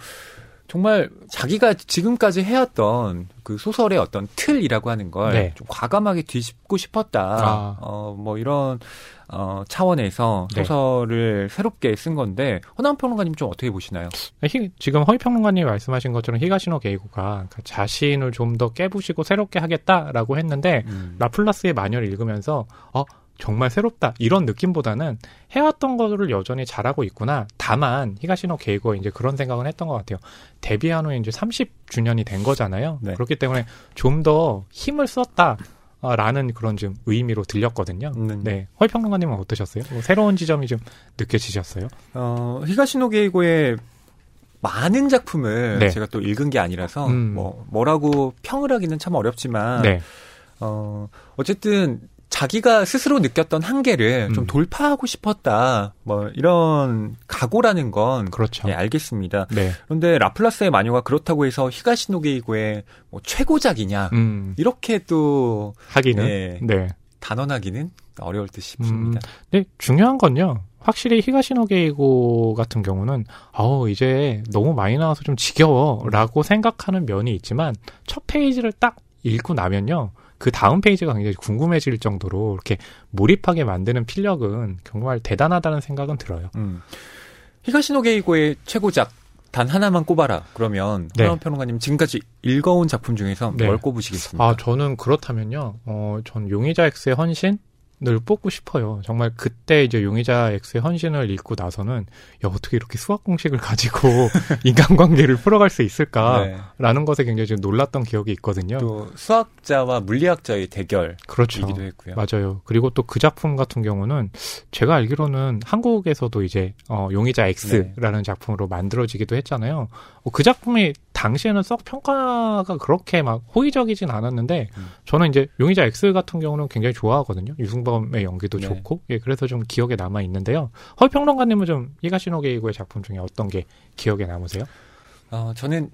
정말 자기가 지금까지 해왔던 그 소설의 어떤 틀이라고 하는 걸좀 네. 과감하게 뒤집고 싶었다. 아. 어, 뭐 이런 어, 차원에서 네. 소설을 새롭게 쓴 건데 허남 평론가님 좀 어떻게 보시나요? 히- 지금 허위 평론가님이 말씀하신 것처럼 히가시노 게이고가 그러니까 자신을 좀 더 깨부시고 새롭게 하겠다라고 했는데 음. 라플라스의 마녀를 읽으면서 어 정말 새롭다 이런 느낌보다는 해왔던 거를 여전히 잘하고 있구나. 다만 히가시노 게이고 이제 그런 생각은 했던 것 같아요. 데뷔한 후에 이제 30주년이 된 거잖아요. 네. 그렇기 때문에 좀 더 힘을 썼다. 아, 라는 그런 좀 의미로 들렸거든요. 음. 네. 허위평론가님은 어떠셨어요? 뭐 새로운 지점이 좀 느껴지셨어요? 어, 히가시노 게이고의 많은 작품을 네. 제가 또 읽은 게 아니라서 음. 뭐 뭐라고 평을 하기는 참 어렵지만 네. 어, 어쨌든 자기가 스스로 느꼈던 한계를 좀 음. 돌파하고 싶었다. 뭐 이런 각오라는 건 그렇죠. 예, 알겠습니다. 네. 그런데 라플라스의 마녀가 그렇다고 해서 히가시노 게이고의 뭐 최고작이냐 음, 이렇게 또 하기는. 네. 네. 단언하기는 어려울 듯 싶습니다. 근데 중요한 건요. 확실히 히가시노 게이고 같은 경우는 아우 이제 너무 많이 나와서 좀 지겨워라고 생각하는 면이 있지만 첫 페이지를 딱 읽고 나면요. 그 다음 페이지가 굉장히 궁금해질 정도로 이렇게 몰입하게 만드는 필력은 정말 대단하다는 생각은 들어요. 음. 히가시노 게이고의 최고작 단 하나만 꼽아라. 그러면 네. 하원 평론가님 지금까지 읽어온 작품 중에서 네. 뭘 꼽으시겠습니까? 아, 저는 그렇다면요. 어, 전 용의자 X의 헌신? 을 뽑고 싶어요. 정말 그때 이제 용의자 X의 헌신을 읽고 나서는 야 어떻게 이렇게 수학 공식을 가지고 인간관계를 풀어갈 수 있을까라는 네. 것에 굉장히 좀 놀랐던 기억이 있거든요. 또 수학자와 물리학자의 대결이기도 그렇죠. 했고요. 맞아요. 그리고 또 그 작품 같은 경우는 제가 알기로는 한국에서도 이제 어, 용의자 X라는 작품으로 만들어지기도 했잖아요. 어, 그 작품이 당시에는 썩 평가가 그렇게 막 호의적이진 않았는데 음. 저는 이제 용의자 X 같은 경우는 굉장히 좋아하거든요. 유승범의 연기도 네. 좋고 예 그래서 좀 기억에 남아 있는데요. 허 평론가님은 좀 히가시노 게이고의 작품 중에 어떤 게 기억에 남으세요? 어, 저는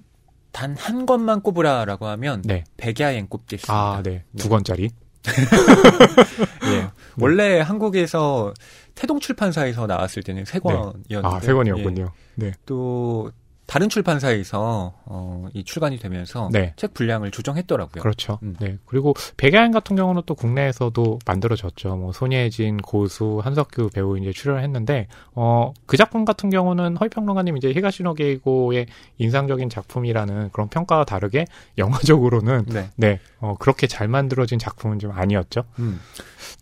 단 한 권만 꼽으라라고 하면 네. 백야행 꼽겠습니다. 아, 네. 두 권짜리. 예. 원래 한국에서 태동 출판사에서 나왔을 때는 세 권이었는데 아, 세 권이었군요. 네. 또 다른 출판사에서 어, 이 출간이 되면서 네. 책 분량을 조정했더라고요. 그렇죠. 음. 네. 그리고 백야인 같은 경우는 또 국내에서도 만들어졌죠. 뭐 손예진, 고수, 한석규 배우 이제 출연을 했는데 어, 그 작품 같은 경우는 허위평론가님 이제 히가시노 게이고의 인상적인 작품이라는 그런 평가와 다르게 영화적으로는 네. 네, 어, 그렇게 잘 만들어진 작품은 좀 아니었죠. 음.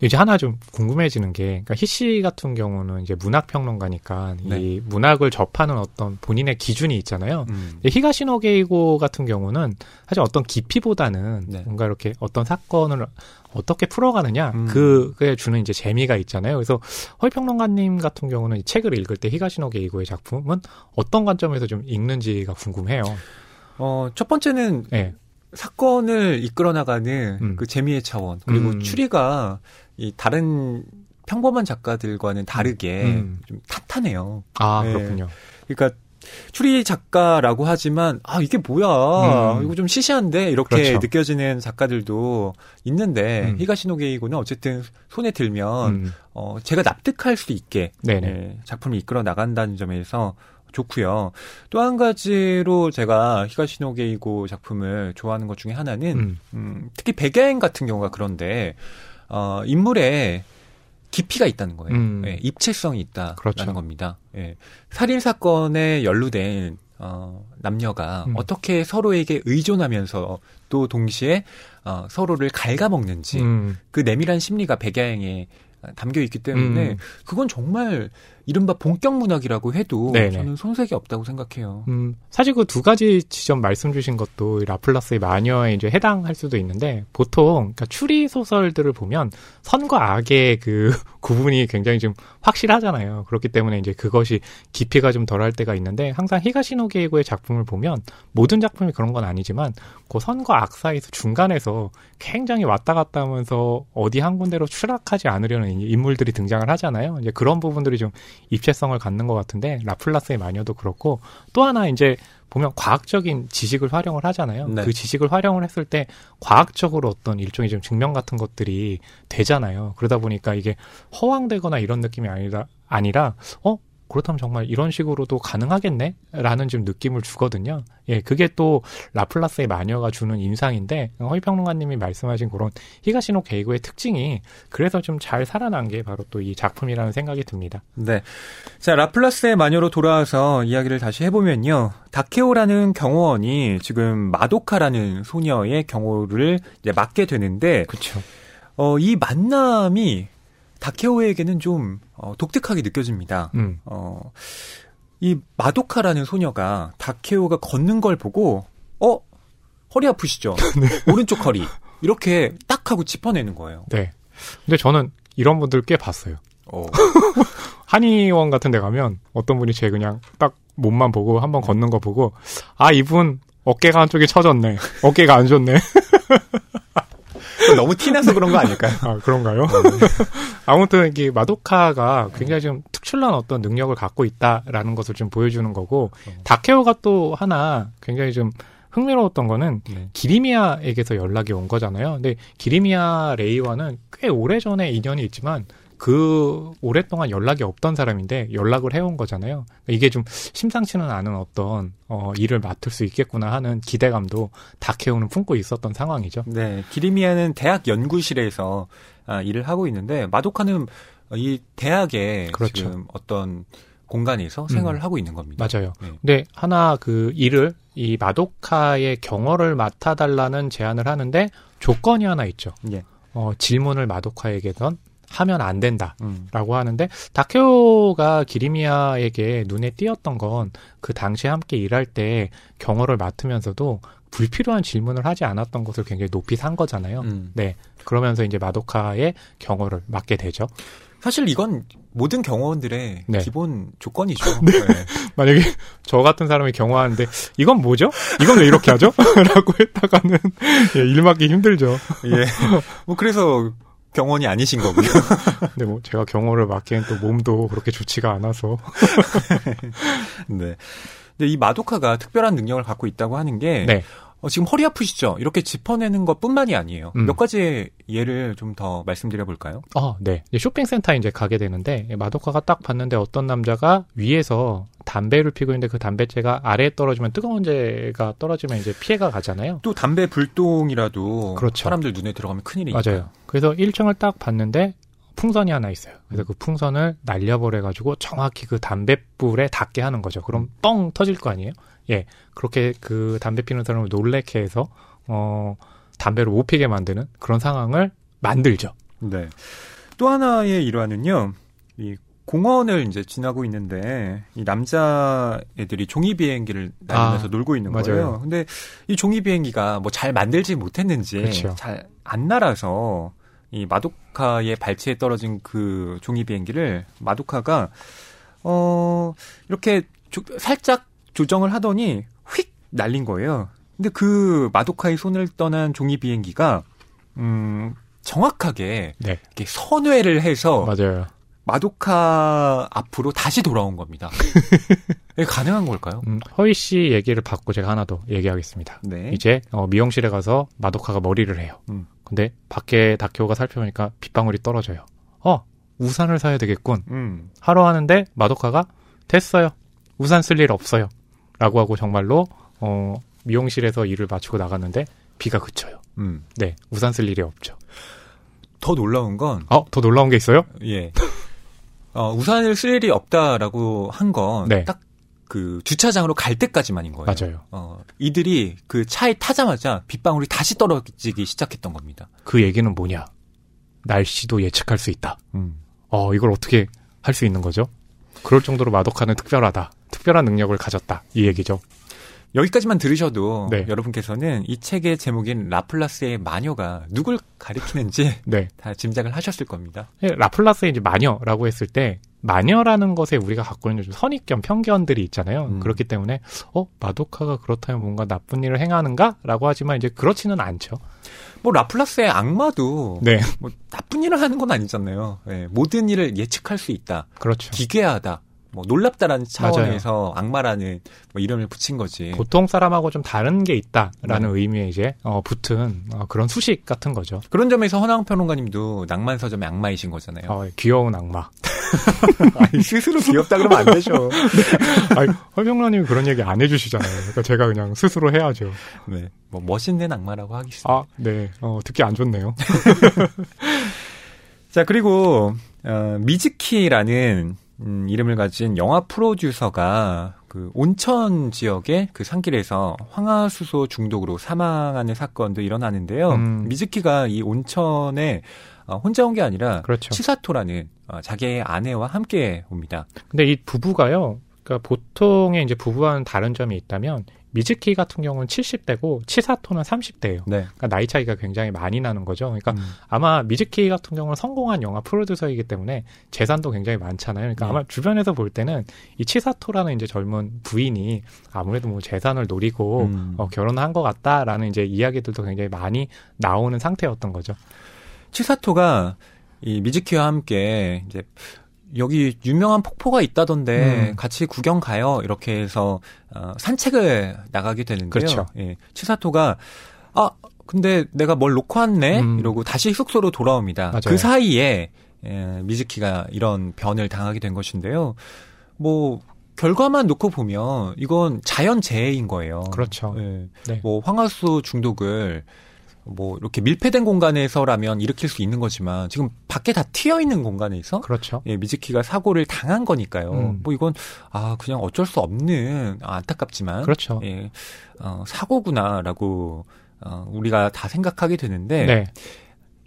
이제 하나 좀 궁금해지는 게, 그러니까 희씨 같은 경우는 이제 문학 평론가니까 네. 이 문학을 접하는 어떤 본인의 기준이 있잖아요. 음. 히가시노 게이고 같은 경우는 사실 어떤 깊이보다는 네. 뭔가 이렇게 어떤 사건을 어떻게 풀어가느냐 음. 그게 주는 이제 재미가 있잖아요. 그래서 허위평론가님 같은 경우는 이 책을 읽을 때 히가시노 게이고의 작품은 어떤 관점에서 좀 읽는지가 궁금해요. 어, 첫 번째는 네. 사건을 이끌어 나가는 음. 그 재미의 차원 그리고 음. 추리가 이 다른 평범한 작가들과는 다르게 음. 좀 탄탄해요. 아 네. 그렇군요. 그러니까 추리 작가라고 하지만 아 이게 뭐야 음. 이거 좀 시시한데 이렇게 그렇죠. 느껴지는 작가들도 있는데 음. 히가시노 게이고는 어쨌든 손에 들면 음. 어 제가 납득할 수 있게. 예, 작품을 이끌어 나간다는 점에서 좋고요. 또 한 가지로 제가 히가시노 게이고 작품을 좋아하는 것 중에 하나는 음. 음, 특히 백야행 같은 경우가 그런데 어, 인물에 깊이가 있다는 거예요. 음. 예, 입체성이 있다라는 그렇죠. 겁니다. 예, 살인 사건에 연루된 어, 남녀가 음. 어떻게 서로에게 의존하면서 또 동시에 어, 서로를 갉아먹는지 음. 그 내밀한 심리가 백야행에 담겨 있기 때문에 음. 그건 정말 이른바 본격 문학이라고 해도 네네. 저는 손색이 없다고 생각해요. 음, 사실 그 두 가지 지점 말씀 주신 것도 이 라플라스의 마녀에 이제 해당할 수도 있는데 보통 그러니까 추리 소설들을 보면 선과 악의 그 구분이 굉장히 좀 확실하잖아요. 그렇기 때문에 이제 그것이 깊이가 좀 덜할 때가 있는데 항상 히가시노 게이고의 작품을 보면 모든 작품이 그런 건 아니지만 그 선과 악 사이에서 중간에서 굉장히 왔다 갔다 하면서 어디 한 군데로 추락하지 않으려는 이 인물들이 등장을 하잖아요. 이제 그런 부분들이 좀 입체성을 갖는 것 같은데 라플라스의 마녀도 그렇고 또 하나 이제 보면 과학적인 지식을 활용을 하잖아요. 네. 그 지식을 활용을 했을 때 과학적으로 어떤 일종의 좀 증명 같은 것들이 되잖아요. 그러다 보니까 이게 허황되거나 이런 느낌이 아니라 아니라 어 그렇다면 정말 이런 식으로도 가능하겠네? 라는 좀 느낌을 주거든요. 예, 그게 또 라플라스의 마녀가 주는 인상인데, 허위평론가님이 말씀하신 그런 히가시노 게이고의 특징이 그래서 좀 잘 살아난 게 바로 또 이 작품이라는 생각이 듭니다. 네. 자, 라플라스의 마녀로 돌아와서 이야기를 다시 해보면요. 다케오라는 경호원이 지금 마도카라는 소녀의 경호를 이제 맡게 되는데, 그렇죠. 어, 이 만남이 다케오에게는 좀 어, 독특하게 느껴집니다. 음. 어, 이 마도카라는 소녀가 다케오가 걷는 걸 보고, 어? 허리 아프시죠? 오른쪽 허리. 이렇게 딱 하고 짚어내는 거예요. 네. 근데 저는 이런 분들 꽤 봤어요. 어. 한의원 같은 데 가면 어떤 분이 제 그냥 딱 몸만 보고 한번 걷는 거 보고 아 이분 어깨가 한쪽이 처졌네 어깨가 안 좋네 너무 티나서 그런 거 아닐까요? 아 그런가요? 아무튼 이게 마도카가 굉장히 좀 특출난 어떤 능력을 갖고 있다라는 것을 좀 보여주는 거고 다케오가 또 하나 굉장히 좀 흥미로웠던 거는 네. 기리미아에게서 연락이 온 거잖아요. 근데 기리미아 레이와는 꽤 오래전에 인연이 있지만 그 오랫동안 연락이 없던 사람인데 연락을 해온 거잖아요. 이게 좀 심상치는 않은 어떤 어, 일을 맡을 수 있겠구나 하는 기대감도 다케오는 품고 있었던 상황이죠. 네, 기리미아는 대학 연구실에서 아, 일을 하고 있는데 마도카는 이 대학에 그렇죠. 지금 어떤 공간에서 생활을 하고 있는 겁니다. 맞아요. 네. 근데 하나 그 일을 이 마도카의 경호를 맡아달라는 제안을 하는데 조건이 하나 있죠. 예. 어, 질문을 마도카에게선 하면 안 된다. 음. 라고 하는데 다케오가 기리미아에게 눈에 띄었던 건 그 당시에 함께 일할 때 경호를 맡으면서도 불필요한 질문을 하지 않았던 것을 굉장히 높이 산 거잖아요. 음. 네. 그러면서 이제 마도카의 경호를 맡게 되죠. 사실 이건 모든 경호원들의 네. 기본 조건이죠. 네. 만약에 저 같은 사람이 경호하는데 이건 뭐죠? 이건 왜 이렇게 하죠? 라고 했다가는 예, 일 맡기 힘들죠. 예. 뭐 그래서 경호원이 아니신 거고요. 근데 뭐 제가 경호를 맡기엔 또 몸도 그렇게 좋지가 않아서 네. 근데 이 마도카가 특별한 능력을 갖고 있다고 하는 게 네. 어, 지금 허리 아프시죠? 이렇게 짚어내는 것 뿐만이 아니에요. 음. 몇 가지 예를 좀 더 말씀드려 볼까요? 어, 네. 쇼핑센터에 이제 가게 되는데 마도카가 딱 봤는데 어떤 남자가 위에서 담배를 피고 있는데 그 담배째가 아래에 떨어지면 뜨거운 재가 떨어지면 이제 피해가 가잖아요. 또 담배 불똥이라도 그렇죠. 사람들 눈에 들어가면 큰일이니까. 맞아요. 그래서 1층을 딱 봤는데 풍선이 하나 있어요. 그래서 그 풍선을 날려버려 가지고 정확히 그 담뱃불에 닿게 하는 거죠. 그럼 뻥 터질 거 아니에요? 예. 그렇게 그 담배 피는 사람을 놀래게 해서 어 담배를 못 피게 만드는 그런 상황을 만들죠. 네. 또 하나의 일화는요. 이 공원을 이제 지나고 있는데 이 남자 애들이 종이 비행기를 날리면서 아, 놀고 있는 맞아요. 거예요. 근데 이 종이 비행기가 뭐 잘 만들지 못했는지 그렇죠. 잘안 날아서 이 마도카의 발치에 떨어진 그 종이 비행기를 마도카가 어 이렇게 조- 살짝 조정을 하더니 휙 날린 거예요. 근데 그 마도카의 손을 떠난 종이 비행기가 음 정확하게 네. 이렇게 선회를 해서 맞아요. 마도카 앞으로 다시 돌아온 겁니다. 이게 가능한 걸까요? 음, 허희 씨 얘기를 받고 제가 하나 더 얘기하겠습니다. 네. 이제 어, 미용실에 가서 마도카가 머리를 해요. 음. 근데 밖에 다케오가 살펴보니까 빗방울이 떨어져요. 어, 우산을 사야 되겠군. 음. 하러 하는데 마도카가 됐어요. 우산 쓸 일 없어요. 라고 하고 정말로 어, 미용실에서 일을 마치고 나갔는데 비가 그쳐요. 음. 네, 우산 쓸 일이 없죠. 더 놀라운 건 어, 더 놀라운 게 있어요? 예. 어, 우산을 쓸 일이 없다라고 한건 네. 딱그 주차장으로 갈 때까지만인 거예요. 맞아요. 어, 이들이 그 차에 타자마자 빗방울이 다시 떨어지기 시작했던 겁니다. 그 얘기는 뭐냐? 날씨도 예측할 수 있다. 음. 어, 이걸 어떻게 할 수 있는 거죠? 그럴 정도로 마도카는 특별하다. 특별한 능력을 가졌다. 이 얘기죠. 여기까지만 들으셔도 네. 여러분께서는 이 책의 제목인 라플라스의 마녀가 누굴 가리키는지 네. 다 짐작을 하셨을 겁니다. 라플라스의 이제 마녀라고 했을 때 마녀라는 것에 우리가 갖고 있는 좀 선입견, 편견들이 있잖아요. 음. 그렇기 때문에 어 마도카가 그렇다면 뭔가 나쁜 일을 행하는가라고 하지만 이제 그렇지는 않죠. 뭐 라플라스의 악마도 네, 뭐 나쁜 일을 하는 건 아니잖아요. 예, 모든 일을 예측할 수 있다. 그렇죠. 기괴하다. 뭐 놀랍다라는 차원에서 악마라는 뭐 이름을 붙인 거지. 보통 사람하고 좀 다른 게 있다라는 네. 의미의 이제 어, 붙은 어, 그런 수식 같은 거죠. 그런 점에서 허나영 평론가님도 낭만 서점의 악마이신 거잖아요. 어, 귀여운 악마. 아니, 스스로 귀엽다 그러면 안 되죠. 아니, 허병라님이 그런 얘기 안 해주시잖아요. 그러니까 제가 그냥 스스로 해야죠. 네, 뭐 멋있는 악마라고 하겠습니다. 아, 네. 어, 듣기 안 좋네요. 자 그리고 어, 미즈키라는 음, 이름을 가진 영화 프로듀서가 그 온천 지역의 그 산길에서 황화수소 중독으로 사망하는 사건도 일어나는데요. 음. 미즈키가 이 온천에 어, 혼자 온 게 아니라 그렇죠. 치사토라는 어, 자기의 아내와 함께 옵니다. 근데 이 부부가요. 그러니까 보통의 이제 부부와는 다른 점이 있다면 미즈키 같은 경우는 70대고 치사토는 30대예요. 네. 그러니까 나이 차이가 굉장히 많이 나는 거죠. 그러니까 음. 아마 미즈키 같은 경우는 성공한 영화 프로듀서이기 때문에 재산도 굉장히 많잖아요. 그러니까 네. 아마 주변에서 볼 때는 이 치사토라는 이제 젊은 부인이 아무래도 뭐 재산을 노리고 음. 어, 결혼한 것 같다라는 이제 이야기들도 굉장히 많이 나오는 상태였던 거죠. 치사토가 이 미즈키와 함께 이제 여기 유명한 폭포가 있다던데 음. 같이 구경 가요. 이렇게 해서 어, 산책을 나가게 되는데요. 그렇죠. 예. 치사토가 아 근데 내가 뭘 놓고 왔네 음. 이러고 다시 숙소로 돌아옵니다. 맞아요. 그 사이에 예, 미즈키가 이런 변을 당하게 된 것인데요. 뭐 결과만 놓고 보면 이건 자연 재해인 거예요. 그렇죠. 예. 네. 뭐 황화수 중독을 뭐 이렇게 밀폐된 공간에서라면 일으킬 수 있는 거지만 지금 밖에 다 튀어 있는 공간에서 그렇죠. 예, 미즈키가 사고를 당한 거니까요. 음. 뭐 이건 아 그냥 어쩔 수 없는 아, 안타깝지만 그렇죠. 예, 어, 사고구나라고 어, 우리가 다 생각하게 되는데 네.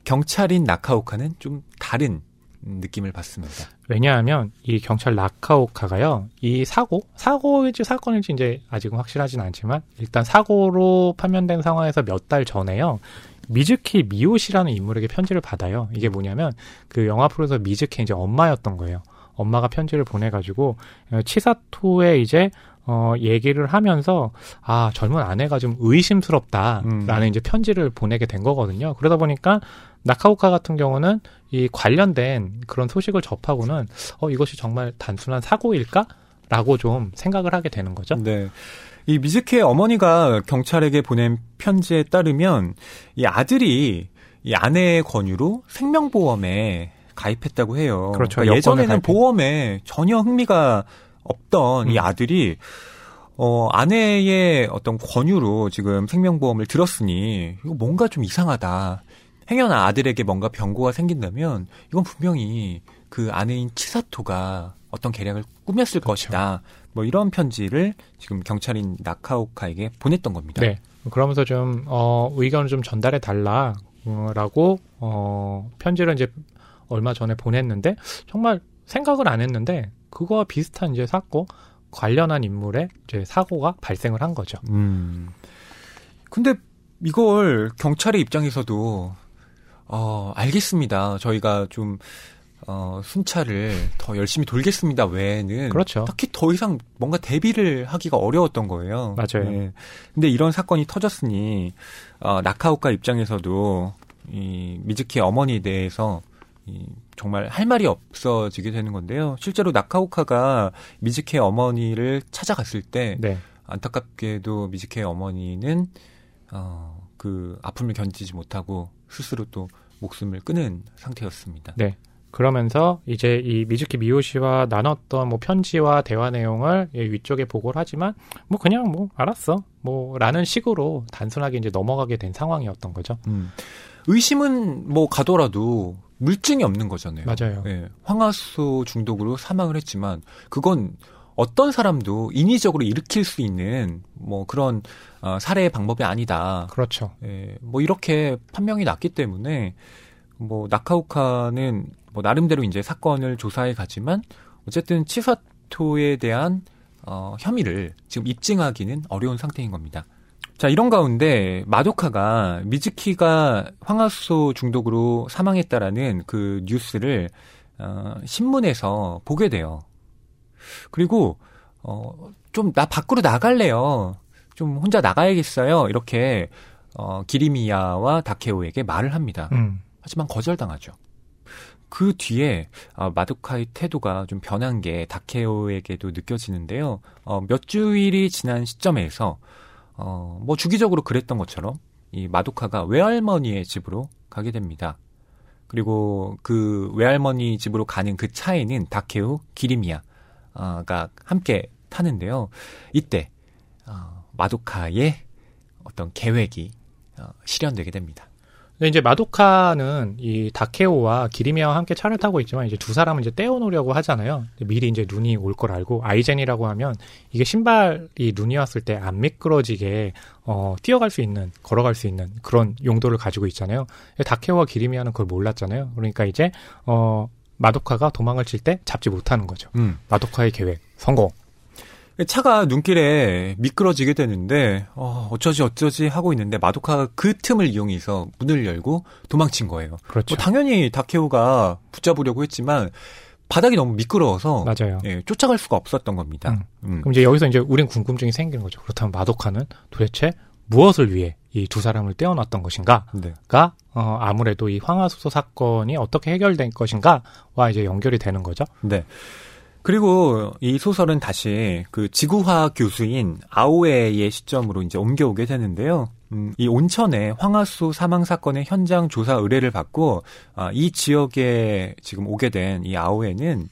경찰인 나카오카는 좀 다른 느낌을 받습니다. 왜냐하면 이 경찰 라카오카가요, 이 사고, 사고일지 사건일지 이제 아직은 확실하진 않지만 일단 사고로 판명된 상황에서 몇 달 전에요. 미즈키 미오시라는 인물에게 편지를 받아요. 이게 뭐냐면 그 영화 프로에서 미즈키 이제 엄마였던 거예요. 엄마가 편지를 보내가지고 어, 치사토의 이제 어 얘기를 하면서 아 젊은 아내가 좀 의심스럽다라는 음. 이제 편지를 보내게 된 거거든요. 그러다 보니까 나카오카 같은 경우는 이 관련된 그런 소식을 접하고는 어 이것이 정말 단순한 사고일까? 라고 좀 생각을 하게 되는 거죠. 네. 이 미즈키의 어머니가 경찰에게 보낸 편지에 따르면 이 아들이 이 아내의 권유로 생명보험에 가입했다고 해요. 그렇죠. 그러니까 예전에는 가입해. 보험에 전혀 흥미가 없던 이 음. 아들이 어, 아내의 어떤 권유로 지금 생명보험을 들었으니 이거 뭔가 좀 이상하다. 행여나 아들에게 뭔가 병고가 생긴다면 이건 분명히 그 아내인 치사토가 어떤 계략을 꾸몄을 그렇죠. 것이다. 뭐 이런 편지를 지금 경찰인 나카오카에게 보냈던 겁니다. 네. 그러면서 좀, 어, 의견을 좀 전달해 달라, 어, 라고, 어, 편지를 이제 얼마 전에 보냈는데, 정말 생각을 안 했는데, 그거와 비슷한 이제 사고, 관련한 인물의 이제 사고가 발생을 한 거죠. 음. 근데 이걸 경찰의 입장에서도 어, 알겠습니다. 저희가 좀 어, 순찰을 더 열심히 돌겠습니다. 외에는 그렇죠. 딱히 더 이상 뭔가 대비를 하기가 어려웠던 거예요. 맞아요. 네. 근데 이런 사건이 터졌으니 어, 나카오카 입장에서도 이 미즈키의 어머니에 대해서 이 정말 할 말이 없어지게 되는 건데요. 실제로 나카오카가 미즈키의 어머니를 찾아갔을 때 네. 안타깝게도 미즈키의 어머니는 어, 그 아픔을 견디지 못하고 스스로 또 목숨을 끊은 상태였습니다. 네. 그러면서 이제 이 미즈키 미요시와 나눴던 뭐 편지와 대화 내용을 이 위쪽에 보고를 하지만 뭐 그냥 뭐 알았어 뭐 라는 식으로 단순하게 이제 넘어가게 된 상황이었던 거죠. 음. 의심은 뭐 가더라도 물증이 없는 거잖아요. 맞아요. 예, 황화수 중독으로 사망을 했지만 그건 어떤 사람도 인위적으로 일으킬 수 있는 뭐 그런 어, 살해의 방법이 아니다. 그렇죠. 예, 뭐 이렇게 판명이 났기 때문에 뭐 나카오카는 뭐 나름대로 이제 사건을 조사해 가지만 어쨌든 치사토에 대한 어, 혐의를 지금 입증하기는 어려운 상태인 겁니다. 자, 이런 가운데 마도카가 미즈키가 황화수소 중독으로 사망했다라는 그 뉴스를 어, 신문에서 보게 돼요. 그리고 어, 좀 나 밖으로 나갈래요. 좀 혼자 나가야겠어요. 이렇게 어, 기리미야와 다케오에게 말을 합니다. 음. 하지만 거절당하죠. 그 뒤에 아, 마도카의 태도가 좀 변한 게 다케오에게도 느껴지는데요. 어, 몇 주일이 지난 시점에서 어, 뭐 주기적으로 그랬던 것처럼 이 마도카가 외할머니의 집으로 가게 됩니다. 그리고 그 외할머니 집으로 가는 그 차에는 다케오, 기리미야 가 함께 타는데요. 이때 어, 마도카의 어떤 계획이 어, 실현되게 됩니다. 근데 이제 마도카는 이 다케오와 기리미야와 함께 차를 타고 있지만 이제 두 사람은 이제 떼어놓으려고 하잖아요. 미리 이제 눈이 올 걸 알고 아이젠이라고 하면 이게 신발이 눈이 왔을 때 안 미끄러지게 어 뛰어갈 수 있는 걸어갈 수 있는 그런 용도를 가지고 있잖아요. 다케오와 기리미야는 그걸 몰랐잖아요. 그러니까 이제 어 마도카가 도망을 칠 때 잡지 못하는 거죠. 음. 마도카의 계획 성공. 차가 눈길에 미끄러지게 되는데 어, 어쩌지 어쩌지 하고 있는데 마도카가 그 틈을 이용해서 문을 열고 도망친 거예요. 그렇죠. 뭐 당연히 다케오가 붙잡으려고 했지만 바닥이 너무 미끄러워서 맞아요. 예, 쫓아갈 수가 없었던 겁니다. 음. 그럼 이제 여기서 이제 우린 궁금증이 생기는 거죠. 그렇다면 마도카는 도대체 무엇을 위해 이 두 사람을 떼어놨던 것인가? 네. 가 어, 아무래도 이 황화수소 사건이 어떻게 해결된 것인가와 이제 연결이 되는 거죠. 네. 그리고 이 소설은 다시 그 지구화 교수인 아오에의 시점으로 이제 옮겨오게 되는데요. 음, 이 온천의 황화수 사망 사건의 현장 조사 의뢰를 받고 아, 이 지역에 지금 오게 된 이 아오에는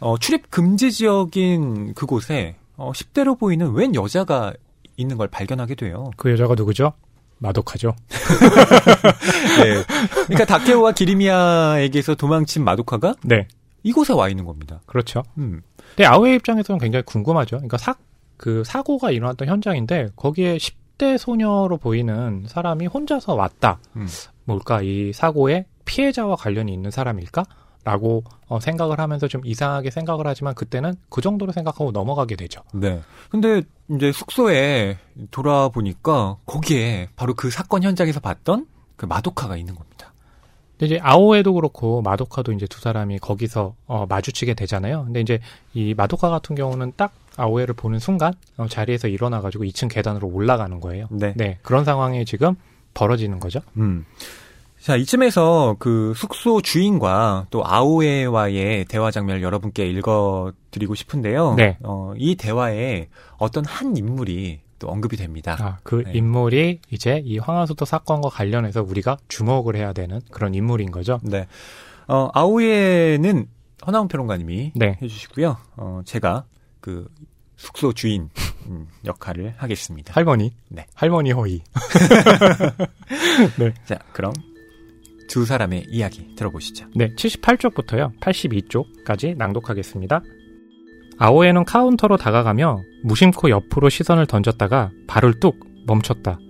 어, 출입 금지 지역인 그곳에 어, 10대로 보이는 웬 여자가 있는 걸 발견하게 돼요. 그 여자가 누구죠? 마도카죠. 네. 그러니까 다케오와 기리미야에게서 도망친 마도카가 네, 이곳에 와 있는 겁니다. 그렇죠. 음. 근데 아오의 입장에서는 굉장히 궁금하죠. 그러니까 사, 그 사고가 일어났던 현장인데 거기에 10대 소녀로 보이는 사람이 혼자서 왔다. 음. 뭘까? 이 사고에 피해자와 관련이 있는 사람일까? 라고 어, 생각을 하면서 좀 이상하게 생각을 하지만 그때는 그 정도로 생각하고 넘어가게 되죠. 네. 근데 이제 숙소에 돌아보니까 거기에 바로 그 사건 현장에서 봤던 그 마도카가 있는 겁니다. 근데 이제 아오에도 그렇고 마도카도 이제 두 사람이 거기서 어, 마주치게 되잖아요. 근데 이제 이 마도카 같은 경우는 딱 아오에를 보는 순간 어, 자리에서 일어나가지고 2층 계단으로 올라가는 거예요. 네. 네, 그런 상황이 지금 벌어지는 거죠. 음. 자, 이쯤에서 그 숙소 주인과 또 아오에와의 대화 장면을 여러분께 읽어 드리고 싶은데요. 네. 어, 이 대화에 어떤 한 인물이 또 언급이 됩니다. 아, 그 네. 인물이 이제 이 황화수도 사건과 관련해서 우리가 주목을 해야 되는 그런 인물인 거죠. 네. 어, 아오에는 허나운 평론가님이 네. 해주시고요. 어, 제가 그 숙소 주인 음, 역할을 하겠습니다. 할머니. 네. 할머니 허이. 자, 그럼 두 사람의 이야기 들어보시죠. 네, 78쪽부터요. 82쪽까지 낭독하겠습니다. 아오에는 카운터로 다가가며 무심코 옆으로 시선을 던졌다가 발을 뚝 멈췄다.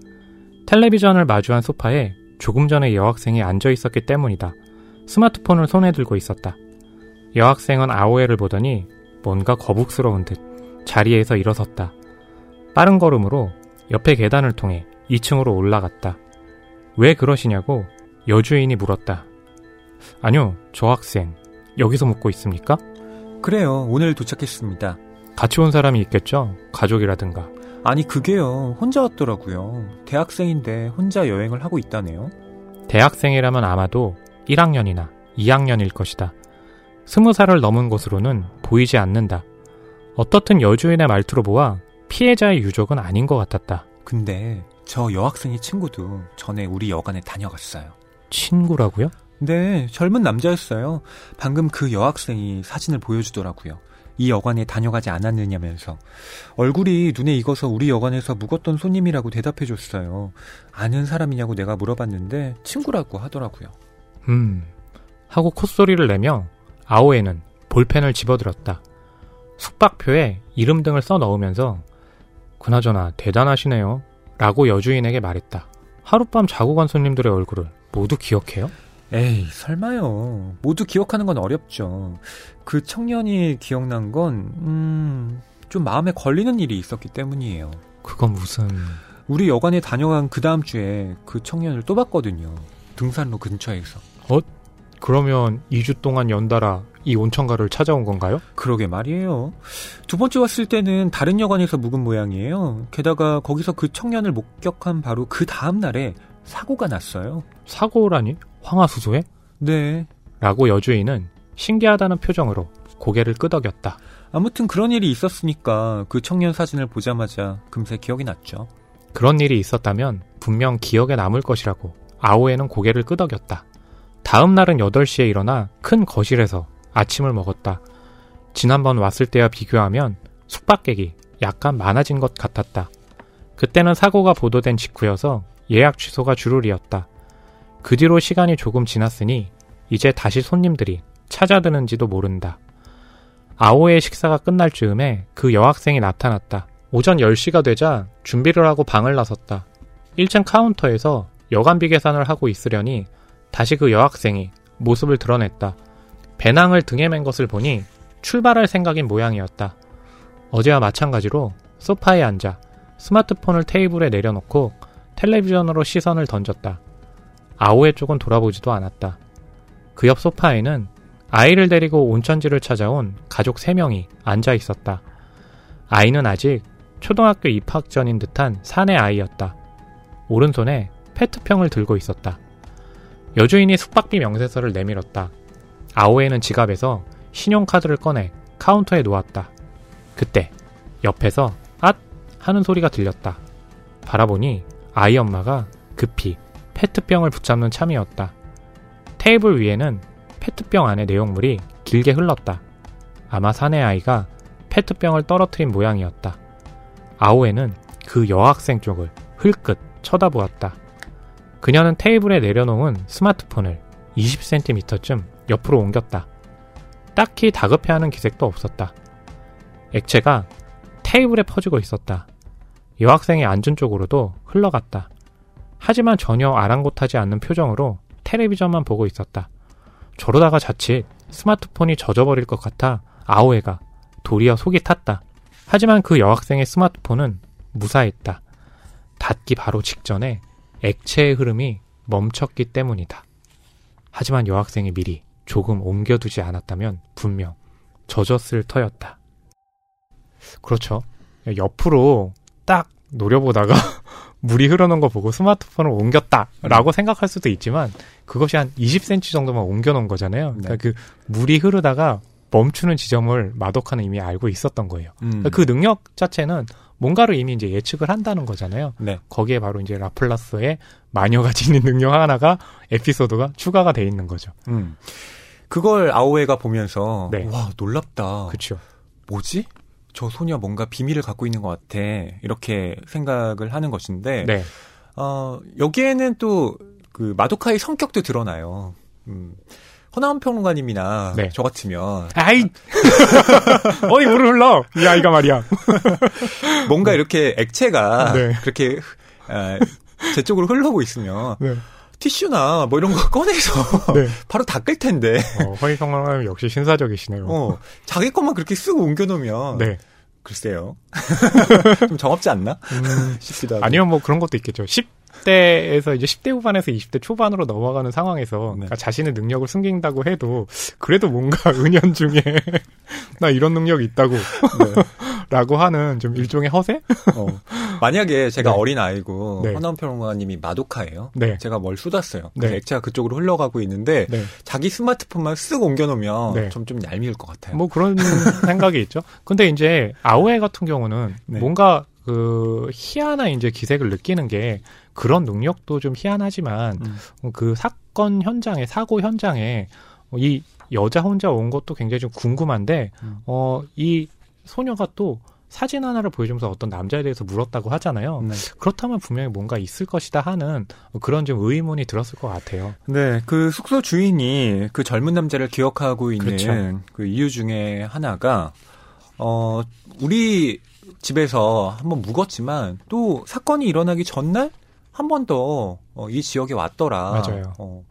텔레비전을 마주한 소파에 조금 전에 여학생이 앉아 있었기 때문이다. 스마트폰을 손에 들고 있었다. 여학생은 아오에를 보더니 뭔가 거북스러운 듯 자리에서 일어섰다. 빠른 걸음으로 옆에 계단을 통해 2층으로 올라갔다. 왜 그러시냐고 여주인이 물었다. 아니요, 저 학생 여기서 묵고 있습니까? 그래요. 오늘 도착했습니다. 같이 온 사람이 있겠죠? 가족이라든가. 아니, 그게요. 혼자 왔더라고요. 대학생인데 혼자 여행을 하고 있다네요. 대학생이라면 아마도 1학년이나 2학년일 것이다. 스무 살을 넘은 것으로는 보이지 않는다. 어떻든 여주인의 말투로 보아 피해자의 유족은 아닌 것 같았다. 근데 저 여학생의 친구도 전에 우리 여관에 다녀갔어요. 친구라고요? 네, 젊은 남자였어요. 방금 그 여학생이 사진을 보여주더라고요. 이 여관에 다녀가지 않았느냐면서. 얼굴이 눈에 익어서 우리 여관에서 묵었던 손님이라고 대답해 줬어요. 아는 사람이냐고 내가 물어봤는데 친구라고 하더라고요. 음. 하고 콧소리를 내며 아오에는 볼펜을 집어들었다. 숙박표에 이름 등을 써 넣으면서 그나저나 대단하시네요. 라고 여주인에게 말했다. 하룻밤 자고 간 손님들의 얼굴을 모두 기억해요? 에이, 설마요. 모두 기억하는 건 어렵죠. 그 청년이 기억난 건, 음, 좀 마음에 걸리는 일이 있었기 때문이에요. 그건 무슨... 우리 여관에 다녀간 그 다음 주에 그 청년을 또 봤거든요. 등산로 근처에서. 그러면 2주 동안 연달아 이 온천가를 찾아온 건가요? 그러게 말이에요. 두 번째 왔을 때는 다른 여관에서 묵은 모양이에요. 게다가 거기서 그 청년을 목격한 바로 그 다음 날에 사고가 났어요. 사고라니? 황화수소에? 네. 라고 여주인은 신기하다는 표정으로 고개를 끄덕였다. 아무튼 그런 일이 있었으니까 그 청년 사진을 보자마자 금세 기억이 났죠. 그런 일이 있었다면 분명 기억에 남을 것이라고 아오에는 고개를 끄덕였다. 다음 날은 8시에 일어나 큰 거실에서 아침을 먹었다. 지난번 왔을 때와 비교하면 숙박객이 약간 많아진 것 같았다. 그때는 사고가 보도된 직후여서 예약 취소가 주룰이었다. 그 뒤로 시간이 조금 지났으니 이제 다시 손님들이 찾아드는지도 모른다. 아오의 식사가 끝날 즈음에 그 여학생이 나타났다. 오전 10시가 되자 준비를 하고 방을 나섰다. 1층 카운터에서 여간비 계산을 하고 있으려니 다시 그 여학생이 모습을 드러냈다. 배낭을 등에 맨 것을 보니 출발할 생각인 모양이었다. 어제와 마찬가지로 소파에 앉아 스마트폰을 테이블에 내려놓고 텔레비전으로 시선을 던졌다. 아오의 쪽은 돌아보지도 않았다. 그 옆 소파에는 아이를 데리고 온천지를 찾아온 가족 3명이 앉아 있었다. 아이는 아직 초등학교 입학 전인 듯한 사내 아이였다. 오른손에 페트병을 들고 있었다. 여주인이 숙박비 명세서를 내밀었다. 아오에는 지갑에서 신용카드를 꺼내 카운터에 놓았다. 그때 옆에서 앗 하는 소리가 들렸다. 바라보니 아이 엄마가 급히 페트병을 붙잡는 참이었다. 테이블 위에는 페트병 안의 내용물이 길게 흘렀다. 아마 사내 아이가 페트병을 떨어뜨린 모양이었다. 아오에는 그 여학생 쪽을 흘끗 쳐다보았다. 그녀는 테이블에 내려놓은 스마트폰을 20cm쯤 옆으로 옮겼다. 딱히 다급해하는 기색도 없었다. 액체가 테이블에 퍼지고 있었다. 여학생이 앉은 쪽으로도 흘러갔다. 하지만 전혀 아랑곳하지 않는 표정으로 텔레비전만 보고 있었다. 저러다가 자칫 스마트폰이 젖어버릴 것 같아 아오에가 도리어 속이 탔다. 하지만 그 여학생의 스마트폰은 무사했다. 닿기 바로 직전에 액체의 흐름이 멈췄기 때문이다. 하지만 여학생이 미리 조금 옮겨두지 않았다면 분명 젖었을 터였다. 그렇죠. 옆으로 딱 노려보다가 물이 흐르는 거 보고 스마트폰을 옮겼다라고 음. 생각할 수도 있지만 그것이 한 20cm 정도만 옮겨놓은 거잖아요. 그러니까 네. 그 물이 흐르다가 멈추는 지점을 마도카는 이미 알고 있었던 거예요. 음. 그러니까 그 능력 자체는 뭔가를 이미 이제 예측을 한다는 거잖아요. 네. 거기에 바로 이제 라플라스의 마녀가 지닌 능력 하나가 에피소드가 추가가 돼 있는 거죠. 음. 그걸 아오에가 보면서 네. 와 놀랍다. 그렇죠. 뭐지? 저 소녀 뭔가 비밀을 갖고 있는 것 같아. 이렇게 생각을 하는 것인데, 네. 어, 여기에는 또 그 마도카의 성격도 드러나요. 음. 허나운 평론가님이나 네. 저 같으면 아이 어디 물을 흘러 이 아이가 말이야 뭔가 이렇게 액체가 네. 그렇게 아, 제 쪽으로 흘러오고 있으면 네. 티슈나 뭐 이런 거 꺼내서 네. 바로 닦을 텐데. 어, 허위 평론가님 역시 신사적이시네요. 어, 자기 것만 그렇게 쓰고 옮겨놓으면 네. 글쎄요. 좀 정없지 않나? 음, 싶기도 하고. 아니면 뭐 그런 것도 있겠죠. 10 대에서 이제 10대 후반에서 20대 초반으로 넘어가는 상황에서 네. 그러니까 자신의 능력을 숨긴다고 해도 그래도 뭔가 은연중에 나 이런 능력이 있다고 네. 라고 하는 좀 일종의 허세? 어. 만약에 제가 네. 어린 아이고 네. 허나운 평론가님이 마도카예요. 네. 제가 뭘 쏟았어요. 네. 액체가 그쪽으로 흘러가고 있는데 네. 자기 스마트폰만 쓱 옮겨놓으면 네. 좀, 좀 얄미울 것 같아요. 뭐 그런 생각이 있죠. 근데 이제 아오에 같은 경우는 네. 뭔가 그 희한한 이제 기색을 느끼는 게 그런 능력도 좀 희한하지만 음. 그 사건 현장에 사고 현장에 이 여자 혼자 온 것도 굉장히 좀 궁금한데 음. 어이 소녀가 또 사진 하나를 보여주면서 어떤 남자에 대해서 물었다고 하잖아요. 네. 그렇다면 분명히 뭔가 있을 것이다 하는 그런 좀 의문이 들었을 것 같아요. 네, 그 숙소 주인이 그 젊은 남자를 기억하고 있는 그렇죠. 그 이유 중에 하나가 어 우리 집에서 한번 묵었지만 또 사건이 일어나기 전날 한 번 더이 어, 지역에 왔더라. 맞아요. 어,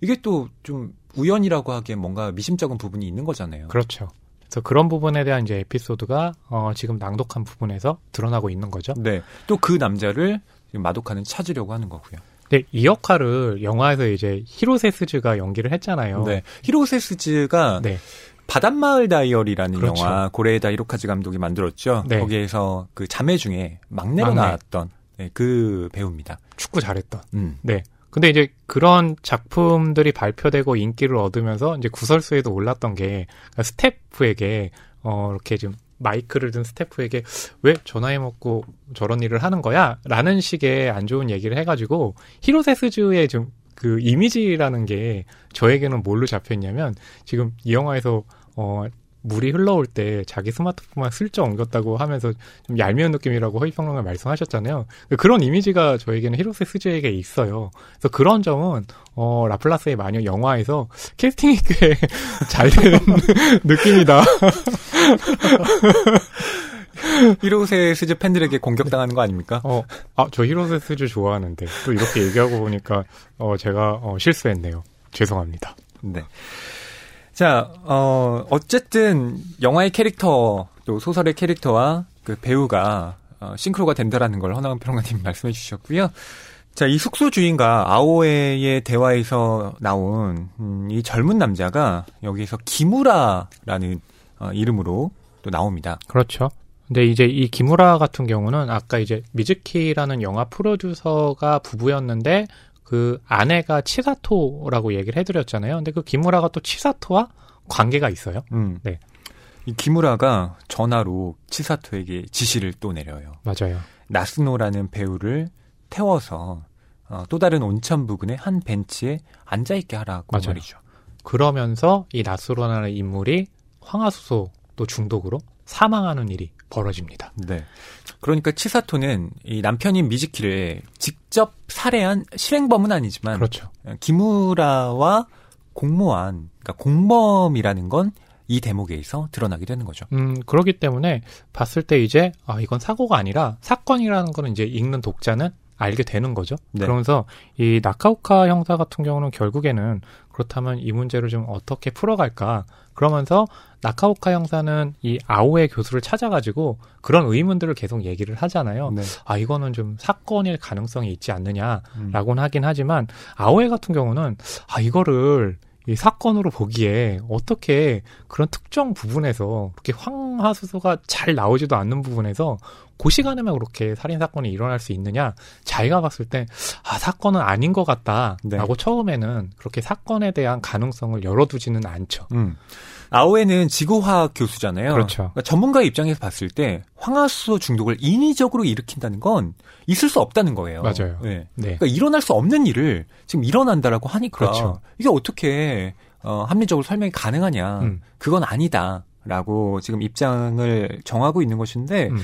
이게 또 좀 우연이라고 하기엔 뭔가 미심쩍은 부분이 있는 거잖아요. 그렇죠. 그래서 그런 부분에 대한 이제 에피소드가 어, 지금 낭독한 부분에서 드러나고 있는 거죠. 네. 또 그 남자를 마도카는 찾으려고 하는 거고요. 네, 이 역할을 영화에서 이제 히로세스즈가 연기를 했잖아요. 네. 히로세스즈가 네. 바닷마을 다이어리라는 그렇죠. 영화 고레에다 히로카즈 감독이 만들었죠. 네. 거기에서 그 자매 중에 막내로 막내. 나왔던 네, 그 배우입니다. 축구 잘했던. 음. 네. 근데 이제 그런 작품들이 발표되고 인기를 얻으면서 이제 구설수에도 올랐던 게 그러니까 스태프에게 어 이렇게 좀 마이크를 든 스태프에게 왜 전화해 먹고 저런 일을 하는 거야? 라는 식의 안 좋은 얘기를 해가지고 히로세스즈의 좀 그 이미지라는 게 저에게는 뭘로 잡혀 있냐면 지금 이 영화에서 어 물이 흘러올 때 자기 스마트폰만 슬쩍 옮겼다고 하면서 좀 얄미운 느낌이라고 허희 평론가 말씀하셨잖아요. 그런 이미지가 저에게는 히로세 스즈에게 있어요. 그래서 그런 점은 어, 라플라스의 마녀 영화에서 캐스팅이 꽤 잘 된 느낌이다. 히로세 스즈 팬들에게 공격당하는 거 아닙니까? 어, 아, 저 히로세 스즈 좋아하는데 또 이렇게 얘기하고 보니까 어, 제가 어, 실수했네요. 죄송합니다. 네. 자, 어, 어쨌든 영화의 캐릭터, 또 소설의 캐릭터와 그 배우가 어, 싱크로가 된다라는 걸 허남웅 평론가님 말씀해 주셨고요. 자, 이 숙소 주인과 아오에의 대화에서 나온 음, 이 젊은 남자가 여기서 기무라라는 어, 이름으로 또 나옵니다. 그렇죠. 근데 이제 이 기무라 같은 경우는 아까 이제 미즈키라는 영화 프로듀서가 부부였는데 그 아내가 치사토라고 얘기를 해드렸잖아요. 근데 그 기무라가 또 치사토와 관계가 있어요. 음. 네. 이 기무라가 전화로 치사토에게 지시를 또 내려요. 맞아요. 나스노라는 배우를 태워서 어, 또 다른 온천 부근의 한 벤치에 앉아 있게 하라고 맞아요. 말이죠. 그러면서 이 나스로라는 인물이 황화수소 또 중독으로 사망하는 일이 벌어집니다. 네. 그러니까 치사토는 이 남편인 미즈키를 직접 살해한 실행범은 아니지만 그렇죠. 기무라와 공모한 그러니까 공범이라는 건 이 대목에서 드러나게 되는 거죠. 음, 그렇기 때문에 봤을 때 이제 아 이건 사고가 아니라 사건이라는 거는 이제 읽는 독자는 알게 되는 거죠. 네. 그러면서 이 나카오카 형사 같은 경우는 결국에는 그렇다면 이 문제를 좀 어떻게 풀어갈까 그러면서 나카오카 형사는 이 아오의 교수를 찾아가지고 그런 의문들을 계속 얘기를 하잖아요. 네. 아 이거는 좀 사건일 가능성이 있지 않느냐라고는 음. 하긴 하지만 아오에 같은 경우는 아 이거를 이 사건으로 보기에 어떻게 그런 특정 부분에서 그렇게 황화수소가 잘 나오지도 않는 부분에서 그 시간에만 그렇게 살인 사건이 일어날 수 있느냐? 자기가 봤을 때 아, 사건은 아닌 것 같다라고 네. 처음에는 그렇게 사건에 대한 가능성을 열어두지는 않죠. 음. 아오에는 지구화학 교수잖아요. 그렇죠. 그러니까 전문가의 입장에서 봤을 때 황화수소 중독을 인위적으로 일으킨다는 건 있을 수 없다는 거예요. 맞아요. 네. 네. 그러니까 일어날 수 없는 일을 지금 일어난다라고 하니까 그렇죠. 이게 어떻게 어, 합리적으로 설명이 가능하냐? 음. 그건 아니다 라고 지금 입장을 정하고 있는 것인데 음.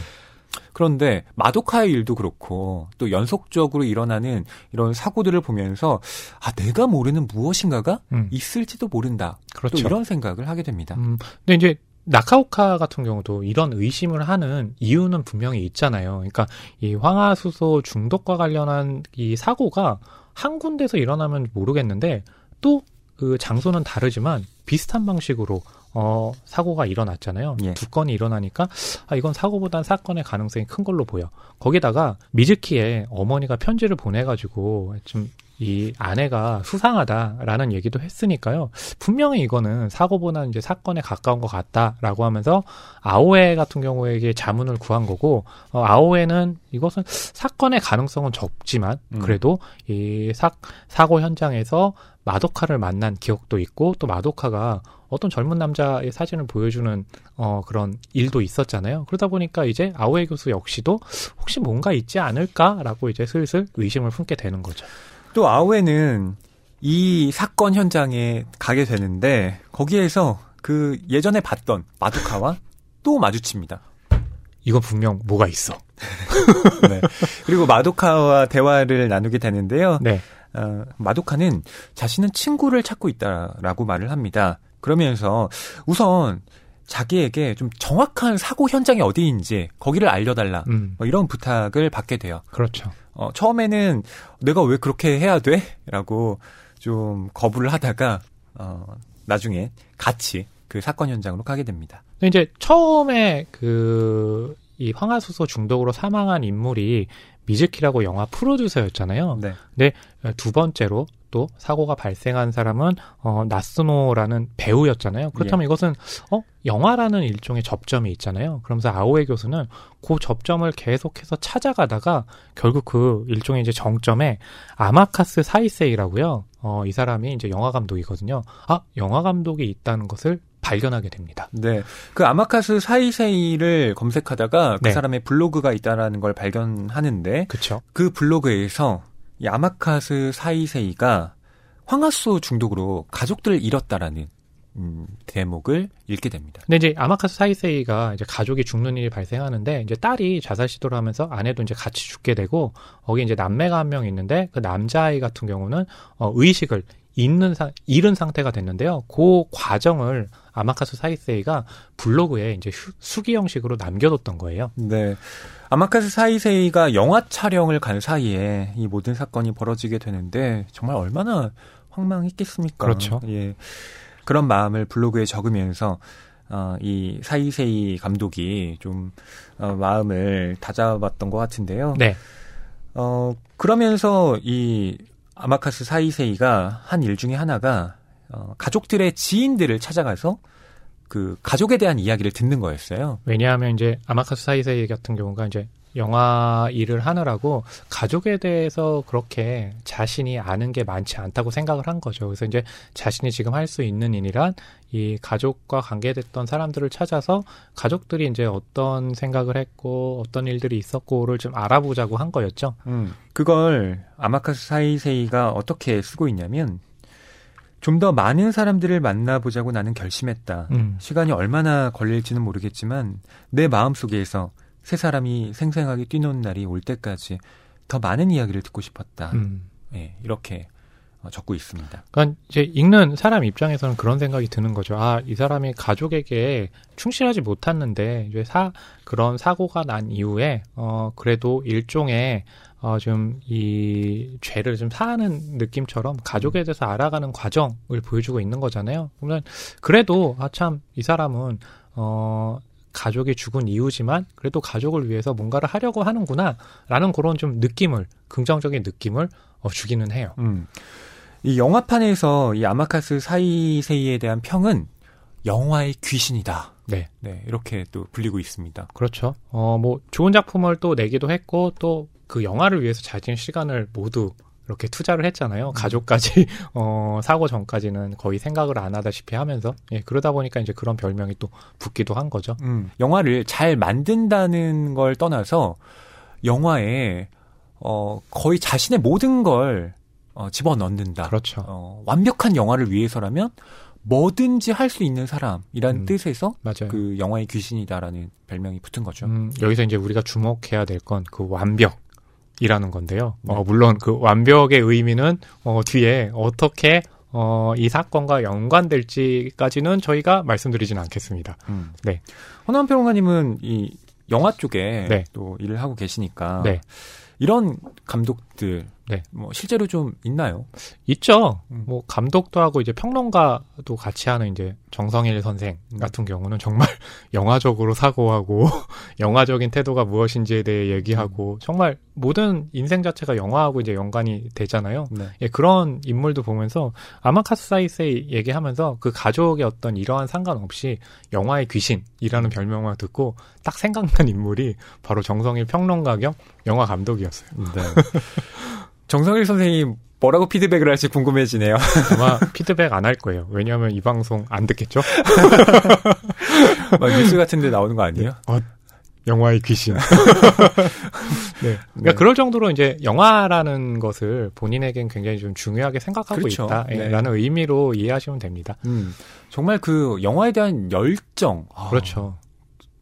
그런데 마도카의 일도 그렇고 또 연속적으로 일어나는 이런 사고들을 보면서 아 내가 모르는 무엇인가가 음. 있을지도 모른다. 그렇죠. 또 이런 생각을 하게 됩니다. 음, 근데 이제 나카오카 같은 경우도 이런 의심을 하는 이유는 분명히 있잖아요. 그러니까 이 황화수소 중독과 관련한 이 사고가 한 군데서 일어나면 모르겠는데 또 그 장소는 다르지만 비슷한 방식으로 어 사고가 일어났잖아요. 예. 두 건이 일어나니까 아 이건 사고보단 사건의 가능성이 큰 걸로 보여. 거기다가 미즈키의 어머니가 편지를 보내가지고 좀 이 아내가 수상하다라는 얘기도 했으니까요. 분명히 이거는 사고보다는 이제 사건에 가까운 것 같다라고 하면서 아오에 같은 경우에게 자문을 구한 거고 어, 아오에는 이것은 사건의 가능성은 적지만 음. 그래도 이 사, 사고 현장에서 마도카를 만난 기억도 있고 또 마도카가 어떤 젊은 남자의 사진을 보여주는 어, 그런 일도 있었잖아요. 그러다 보니까 이제 아오에 교수 역시도 혹시 뭔가 있지 않을까라고 이제 슬슬 의심을 품게 되는 거죠. 또 아오에는 이 사건 현장에 가게 되는데 거기에서 그 예전에 봤던 마두카와 또 마주칩니다. 이건 분명 뭐가 있어. 네. 그리고 마도카와 대화를 나누게 되는데요. 네. 어, 마도카는 자신은 친구를 찾고 있다라고 말을 합니다. 그러면서 우선 자기에게 좀 정확한 사고 현장이 어디인지 거기를 알려달라. 음, 뭐 이런 부탁을 받게 돼요. 그렇죠. 어, 처음에는 내가 왜 그렇게 해야 돼? 라고 좀 거부를 하다가, 어, 나중에 같이 그 사건 현장으로 가게 됩니다. 근데 이제 처음에 그, 이 황화수소 중독으로 사망한 인물이 미즈키라고 영화 프로듀서였잖아요. 네. 두 번째로 또 사고가 발생한 사람은 어 나스노라는 배우였잖아요. 그렇다면 이것은 어 영화라는 일종의 접점이 있잖아요. 그러면서 아오에 교수는 그 접점을 계속해서 찾아가다가 결국 그 일종의 이제 정점에 아마카스 사이세이라고요. 어 이 사람이 이제 영화 감독이거든요. 아 영화 감독이 있다는 것을 발견하게 됩니다. 네. 그 아마카스 사이세이를 검색하다가 그 네. 사람의 블로그가 있다라는 걸 발견하는데 그렇죠. 그 블로그에서 이 아마카스 사이세이가 황화수 중독으로 가족들을 잃었다라는 음, 대목을 읽게 됩니다. 근데 이제 아마카스 사이세이가 이제 가족이 죽는 일이 발생하는데 이제 딸이 자살 시도를 하면서 아내도 이제 같이 죽게 되고 거기 이제 남매가 한 명 있는데 그 남자아이 같은 경우는 어 의식을 잃는 상 잃은 상태가 됐는데요. 그 과정을 아마카스 사이세이가 블로그에 이제 휴- 수기 형식으로 남겨뒀던 거예요. 네. 아마카스 사이세이가 영화 촬영을 간 사이에 이 모든 사건이 벌어지게 되는데 정말 얼마나 황망했겠습니까? 그렇죠. 예. 그런 마음을 블로그에 적으면서 어, 이 사이세이 감독이 좀 어, 마음을 다잡았던 것 같은데요. 네. 어, 그러면서 이 아마카스 사이세이가 한 일 중에 하나가 어, 가족들의 지인들을 찾아가서 그 가족에 대한 이야기를 듣는 거였어요. 왜냐하면 이제 아마카스 사이세이 같은 경우가 이제 영화 일을 하느라고 가족에 대해서 그렇게 자신이 아는 게 많지 않다고 생각을 한 거죠. 그래서 이제 자신이 지금 할 수 있는 일이란 이 가족과 관계됐던 사람들을 찾아서 가족들이 이제 어떤 생각을 했고 어떤 일들이 있었고를 좀 알아보자고 한 거였죠. 음, 그걸 아마카스 사이세이가 어떻게 쓰고 있냐면 좀더 많은 사람들을 만나보자고 나는 결심했다. 음. 시간이 얼마나 걸릴지는 모르겠지만 내 마음속에서 세 사람이 생생하게 뛰노는 날이 올 때까지 더 많은 이야기를 듣고 싶었다. 음. 예, 이렇게 어, 적고 있습니다. 그러니까 이제 읽는 사람 입장에서는 그런 생각이 드는 거죠. 아, 이 사람이 가족에게 충실하지 못했는데 이제 사 그런 사고가 난 이후에 어 그래도 일종의 어 좀 이 죄를 좀 사하는 느낌처럼 가족에 대해서 알아가는 과정을 보여주고 있는 거잖아요. 그러면 그래도 아 참 이 사람은 어 가족이 죽은 이유지만 그래도 가족을 위해서 뭔가를 하려고 하는구나라는 그런 좀 느낌을 긍정적인 느낌을 어, 주기는 해요. 음. 이 영화판에서 이 아마카스 사이세이에 대한 평은 영화의 귀신이다. 네. 네, 이렇게 또 불리고 있습니다. 그렇죠. 어, 뭐, 좋은 작품을 또 내기도 했고, 또 그 영화를 위해서 자진 시간을 모두 이렇게 투자를 했잖아요. 가족까지, 어, 사고 전까지는 거의 생각을 안 하다시피 하면서, 예, 그러다 보니까 이제 그런 별명이 또 붙기도 한 거죠. 음, 영화를 잘 만든다는 걸 떠나서 영화에 어, 거의 자신의 모든 걸 어, 집어넣는다. 그렇죠. 어, 완벽한 영화를 위해서라면 뭐든지 할 수 있는 사람이라는 음, 뜻에서 맞아요. 그 영화의 귀신이다라는 별명이 붙은 거죠. 음, 여기서 이제 우리가 주목해야 될 건 그 완벽 이라는 건데요. 어, 물론 그 완벽의 의미는 어, 뒤에 어떻게 어, 이 사건과 연관될지까지는 저희가 말씀드리지는 않겠습니다. 음. 네. 허나원 평론가님은 이 영화 쪽에 네. 또 일을 하고 계시니까 네. 이런 감독 들 네. 뭐 실제로 좀 있나요? 있죠. 음. 뭐 감독도 하고 이제 평론가도 같이 하는 이제 정성일 선생 음. 같은 경우는 정말 영화적으로 사고하고 영화적인 태도가 무엇인지에 대해 얘기하고 정말 모든 인생 자체가 영화하고 이제 연관이 되잖아요. 네. 예, 그런 인물도 보면서 아마카스 사이세이 얘기하면서 그 가족의 어떤 이러한 상관없이 영화의 귀신이라는 별명을 듣고 딱 생각난 인물이 바로 정성일 평론가 겸 영화 감독이었어요. 네. 정성일 선생님 뭐라고 피드백을 할지 궁금해지네요. 아마 피드백 안 할 거예요. 왜냐하면 이 방송 안 듣겠죠? 막 뉴스 같은 데 나오는 거 아니에요? 영화의 귀신. 네. 그러니까 네. 그럴 정도로 이제 영화라는 것을 본인에겐 굉장히 좀 중요하게 생각하고 그렇죠. 네. 있다라는 의미로 이해하시면 됩니다. 음, 정말 그 영화에 대한 열정. 아, 그렇죠.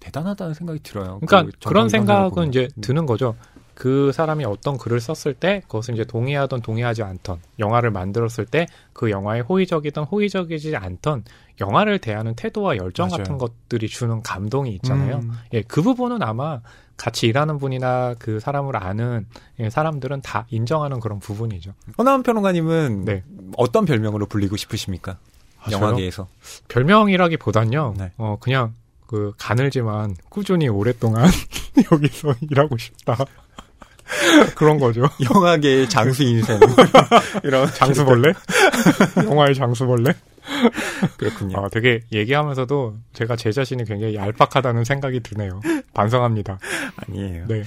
대단하다는 생각이 들어요. 그러니까 그 그, 런 정성일 선생을 생각은 보면. 이제 음. 드는 거죠. 그 사람이 어떤 글을 썼을 때 그것을 이제 동의하던 동의하지 않던 영화를 만들었을 때 그 영화에 호의적이든 호의적이지 않던 영화를 대하는 태도와 열정 맞아요. 같은 것들이 주는 감동이 있잖아요. 음, 예, 그 부분은 아마 같이 일하는 분이나 그 사람을 아는 예, 사람들은 다 인정하는 그런 부분이죠. 허나원 평론가님은 네. 어떤 별명으로 불리고 싶으십니까? 아? 영화계에서. 별명이라기보단요. 네. 어 그냥 그 가늘지만 꾸준히 오랫동안 여기서 일하고 싶다. 그런 거죠. 영화계의 장수 인생. 이런 장수벌레? 영화의 장수벌레? 그렇군요. 아, 되게 얘기하면서도 제가 제 자신이 굉장히 얄팍하다는 생각이 드네요. 반성합니다. 아니에요. 네.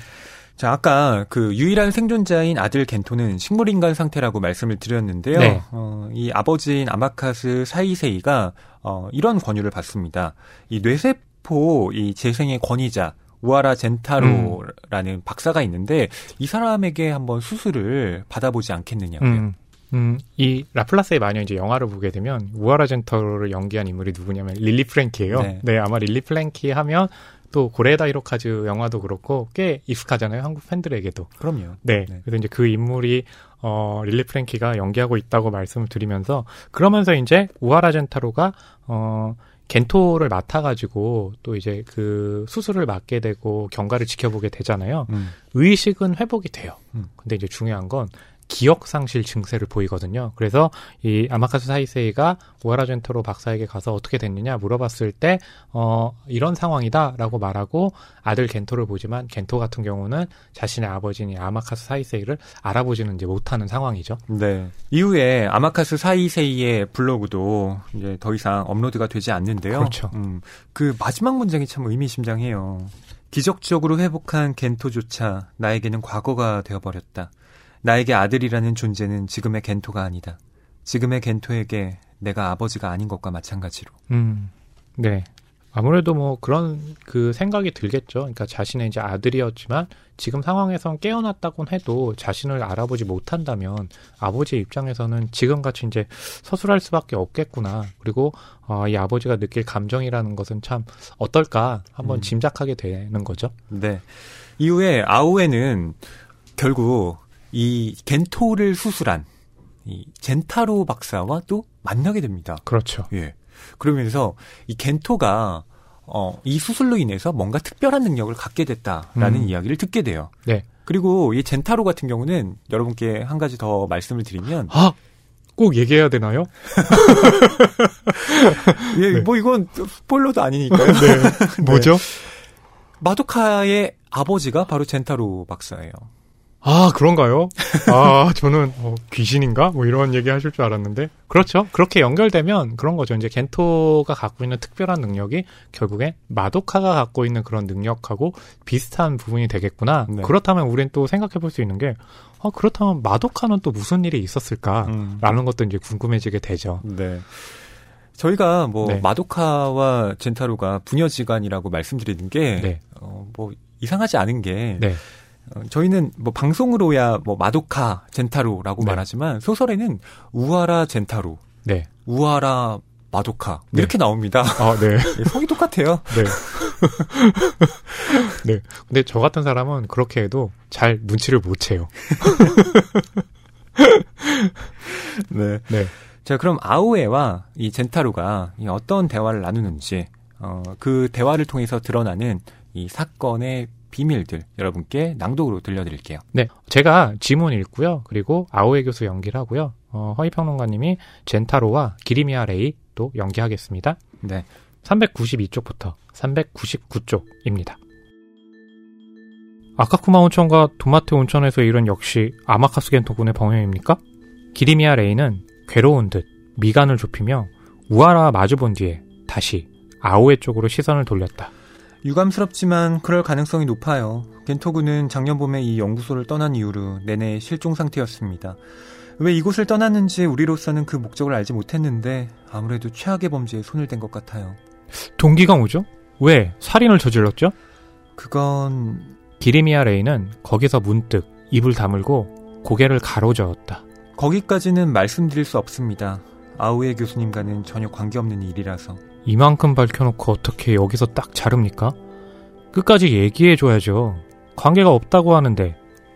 자, 아까 그 유일한 생존자인 아들 겐토는 식물인간 상태라고 말씀을 드렸는데요. 네. 어, 이 아버지인 아마카스 사이세이가 어, 이런 권유를 받습니다. 이 뇌세포 이 재생의 권위자 우하라 젠타로라는 박사가 있는데 이 사람에게 한번 수술을 받아보지 않겠느냐고요. 음, 음, 이 라플라스의 마녀 이제 영화를 보게 되면 우하라 젠타로를 연기한 인물이 누구냐면 릴리 프랭키예요. 네. 네. 아마 릴리 프랭키 하면 또 고레에다 히로카즈 영화도 그렇고 꽤 익숙하잖아요. 한국 팬들에게도. 그럼요. 네. 네. 그래서 이제 그 인물이 어 릴리 프랭키가 연기하고 있다고 말씀을 드리면서 그러면서 이제 우아라 젠타로가 어 겐토를 맡아가지고 또 이제 그 수술을 맡게 되고 경과를 지켜보게 되잖아요. 음. 의식은 회복이 돼요. 음. 근데 이제 중요한 건 기억 상실 증세를 보이거든요. 그래서 이 아마카스 사이세이가 우아라 젠토로 박사에게 가서 어떻게 됐느냐 물어봤을 때 어, 이런 상황이다라고 말하고 아들 겐토를 보지만 겐토 같은 경우는 자신의 아버지인 이 아마카스 사이세이를 알아보지는 이제 못하는 상황이죠. 네. 이후에 아마카스 사이세이의 블로그도 이제 더 이상 업로드가 되지 않는데요. 그렇죠. 음, 그 마지막 문장이 참 의미심장해요. 기적적으로 회복한 겐토조차 나에게는 과거가 되어버렸다. 나에게 아들이라는 존재는 지금의 겐토가 아니다. 지금의 겐토에게 내가 아버지가 아닌 것과 마찬가지로. 음, 네. 아무래도 뭐 그런 그 생각이 들겠죠. 그러니까 자신의 이제 아들이었지만 지금 상황에선 깨어났다곤 해도 자신을 알아보지 못한다면 아버지의 입장에서는 지금같이 이제 서술할 수밖에 없겠구나. 그리고 어, 이 아버지가 느낄 감정이라는 것은 참 어떨까 한번 음. 짐작하게 되는 거죠. 네. 이후에 아오에는 결국 이 겐토를 수술한 이 젠타로 박사와 또 만나게 됩니다. 그렇죠. 예. 그러면서 이 겐토가 어, 이 수술로 인해서 뭔가 특별한 능력을 갖게 됐다라는 음. 이야기를 듣게 돼요. 네. 그리고 이 젠타로 같은 경우는 여러분께 한 가지 더 말씀을 드리면 아, 꼭 얘기해야 되나요? 예, 네. 뭐 이건 스포일러도 아니니까요. 네. 뭐죠? 마도카의 아버지가 바로 젠타로 박사예요. 아, 그런가요? 아, 저는 어, 귀신인가? 뭐 이런 얘기 하실 줄 알았는데. 그렇죠. 그렇게 연결되면 그런 거죠. 이제 겐토가 갖고 있는 특별한 능력이 결국에 마도카가 갖고 있는 그런 능력하고 비슷한 부분이 되겠구나. 네. 그렇다면 우린 또 생각해 볼 수 있는 게, 아, 그렇다면 마도카는 또 무슨 일이 있었을까? 음. 라는 것도 이제 궁금해지게 되죠. 네. 저희가 뭐 네. 마도카와 젠타로가 부녀지간이라고 말씀드리는 게 네. 어, 뭐 이상하지 않은 게 네. 어, 저희는 뭐 방송으로야 뭐 마도카 젠타로라고 네. 말하지만 소설에는 우아라 젠타로, 네. 우아라 마도카 네. 이렇게 나옵니다. 아, 네. 예, 성이 똑같아요. 네. 네. 근데 저 같은 사람은 그렇게 해도 잘 눈치를 못 채요. 네. 네. 자, 그럼 아오에와 이 젠타로가 이 어떤 대화를 나누는지, 어, 그 대화를 통해서 드러나는 이 사건의 비밀들 여러분께 낭독으로 들려드릴게요. 네. 제가 지문 읽고요. 그리고 아오에 교수 연기를 하고요. 어, 허이평론가님이 젠타로와 기리미아 레이 또 연기하겠습니다. 네. 392쪽부터 399쪽입니다. 아카쿠마 온천과 도마테 온천에서 이런 역시 아마카스 겐토군의 범행입니까? 기리미아 레이는 괴로운 듯 미간을 좁히며 우아라와 마주본 뒤에 다시 아오에 쪽으로 시선을 돌렸다. 유감스럽지만 그럴 가능성이 높아요. 겐토군은 작년 봄에 이 연구소를 떠난 이후로 내내 실종 상태였습니다. 왜 이곳을 떠났는지 우리로서는 그 목적을 알지 못했는데 아무래도 최악의 범죄에 손을 댄 것 같아요. 동기가 뭐죠? 왜 살인을 저질렀죠? 그건 기리미아 레이는 거기서 문득 입을 다물고 고개를 가로저었다. 거기까지는 말씀드릴 수 없습니다. 아우에 교수님과는 전혀 관계없는 일이라서. 이만큼 밝혀놓고 어떻게 여기서 딱 자릅니까? 끝까지 얘기해줘야죠. 관계가 없다고 하는데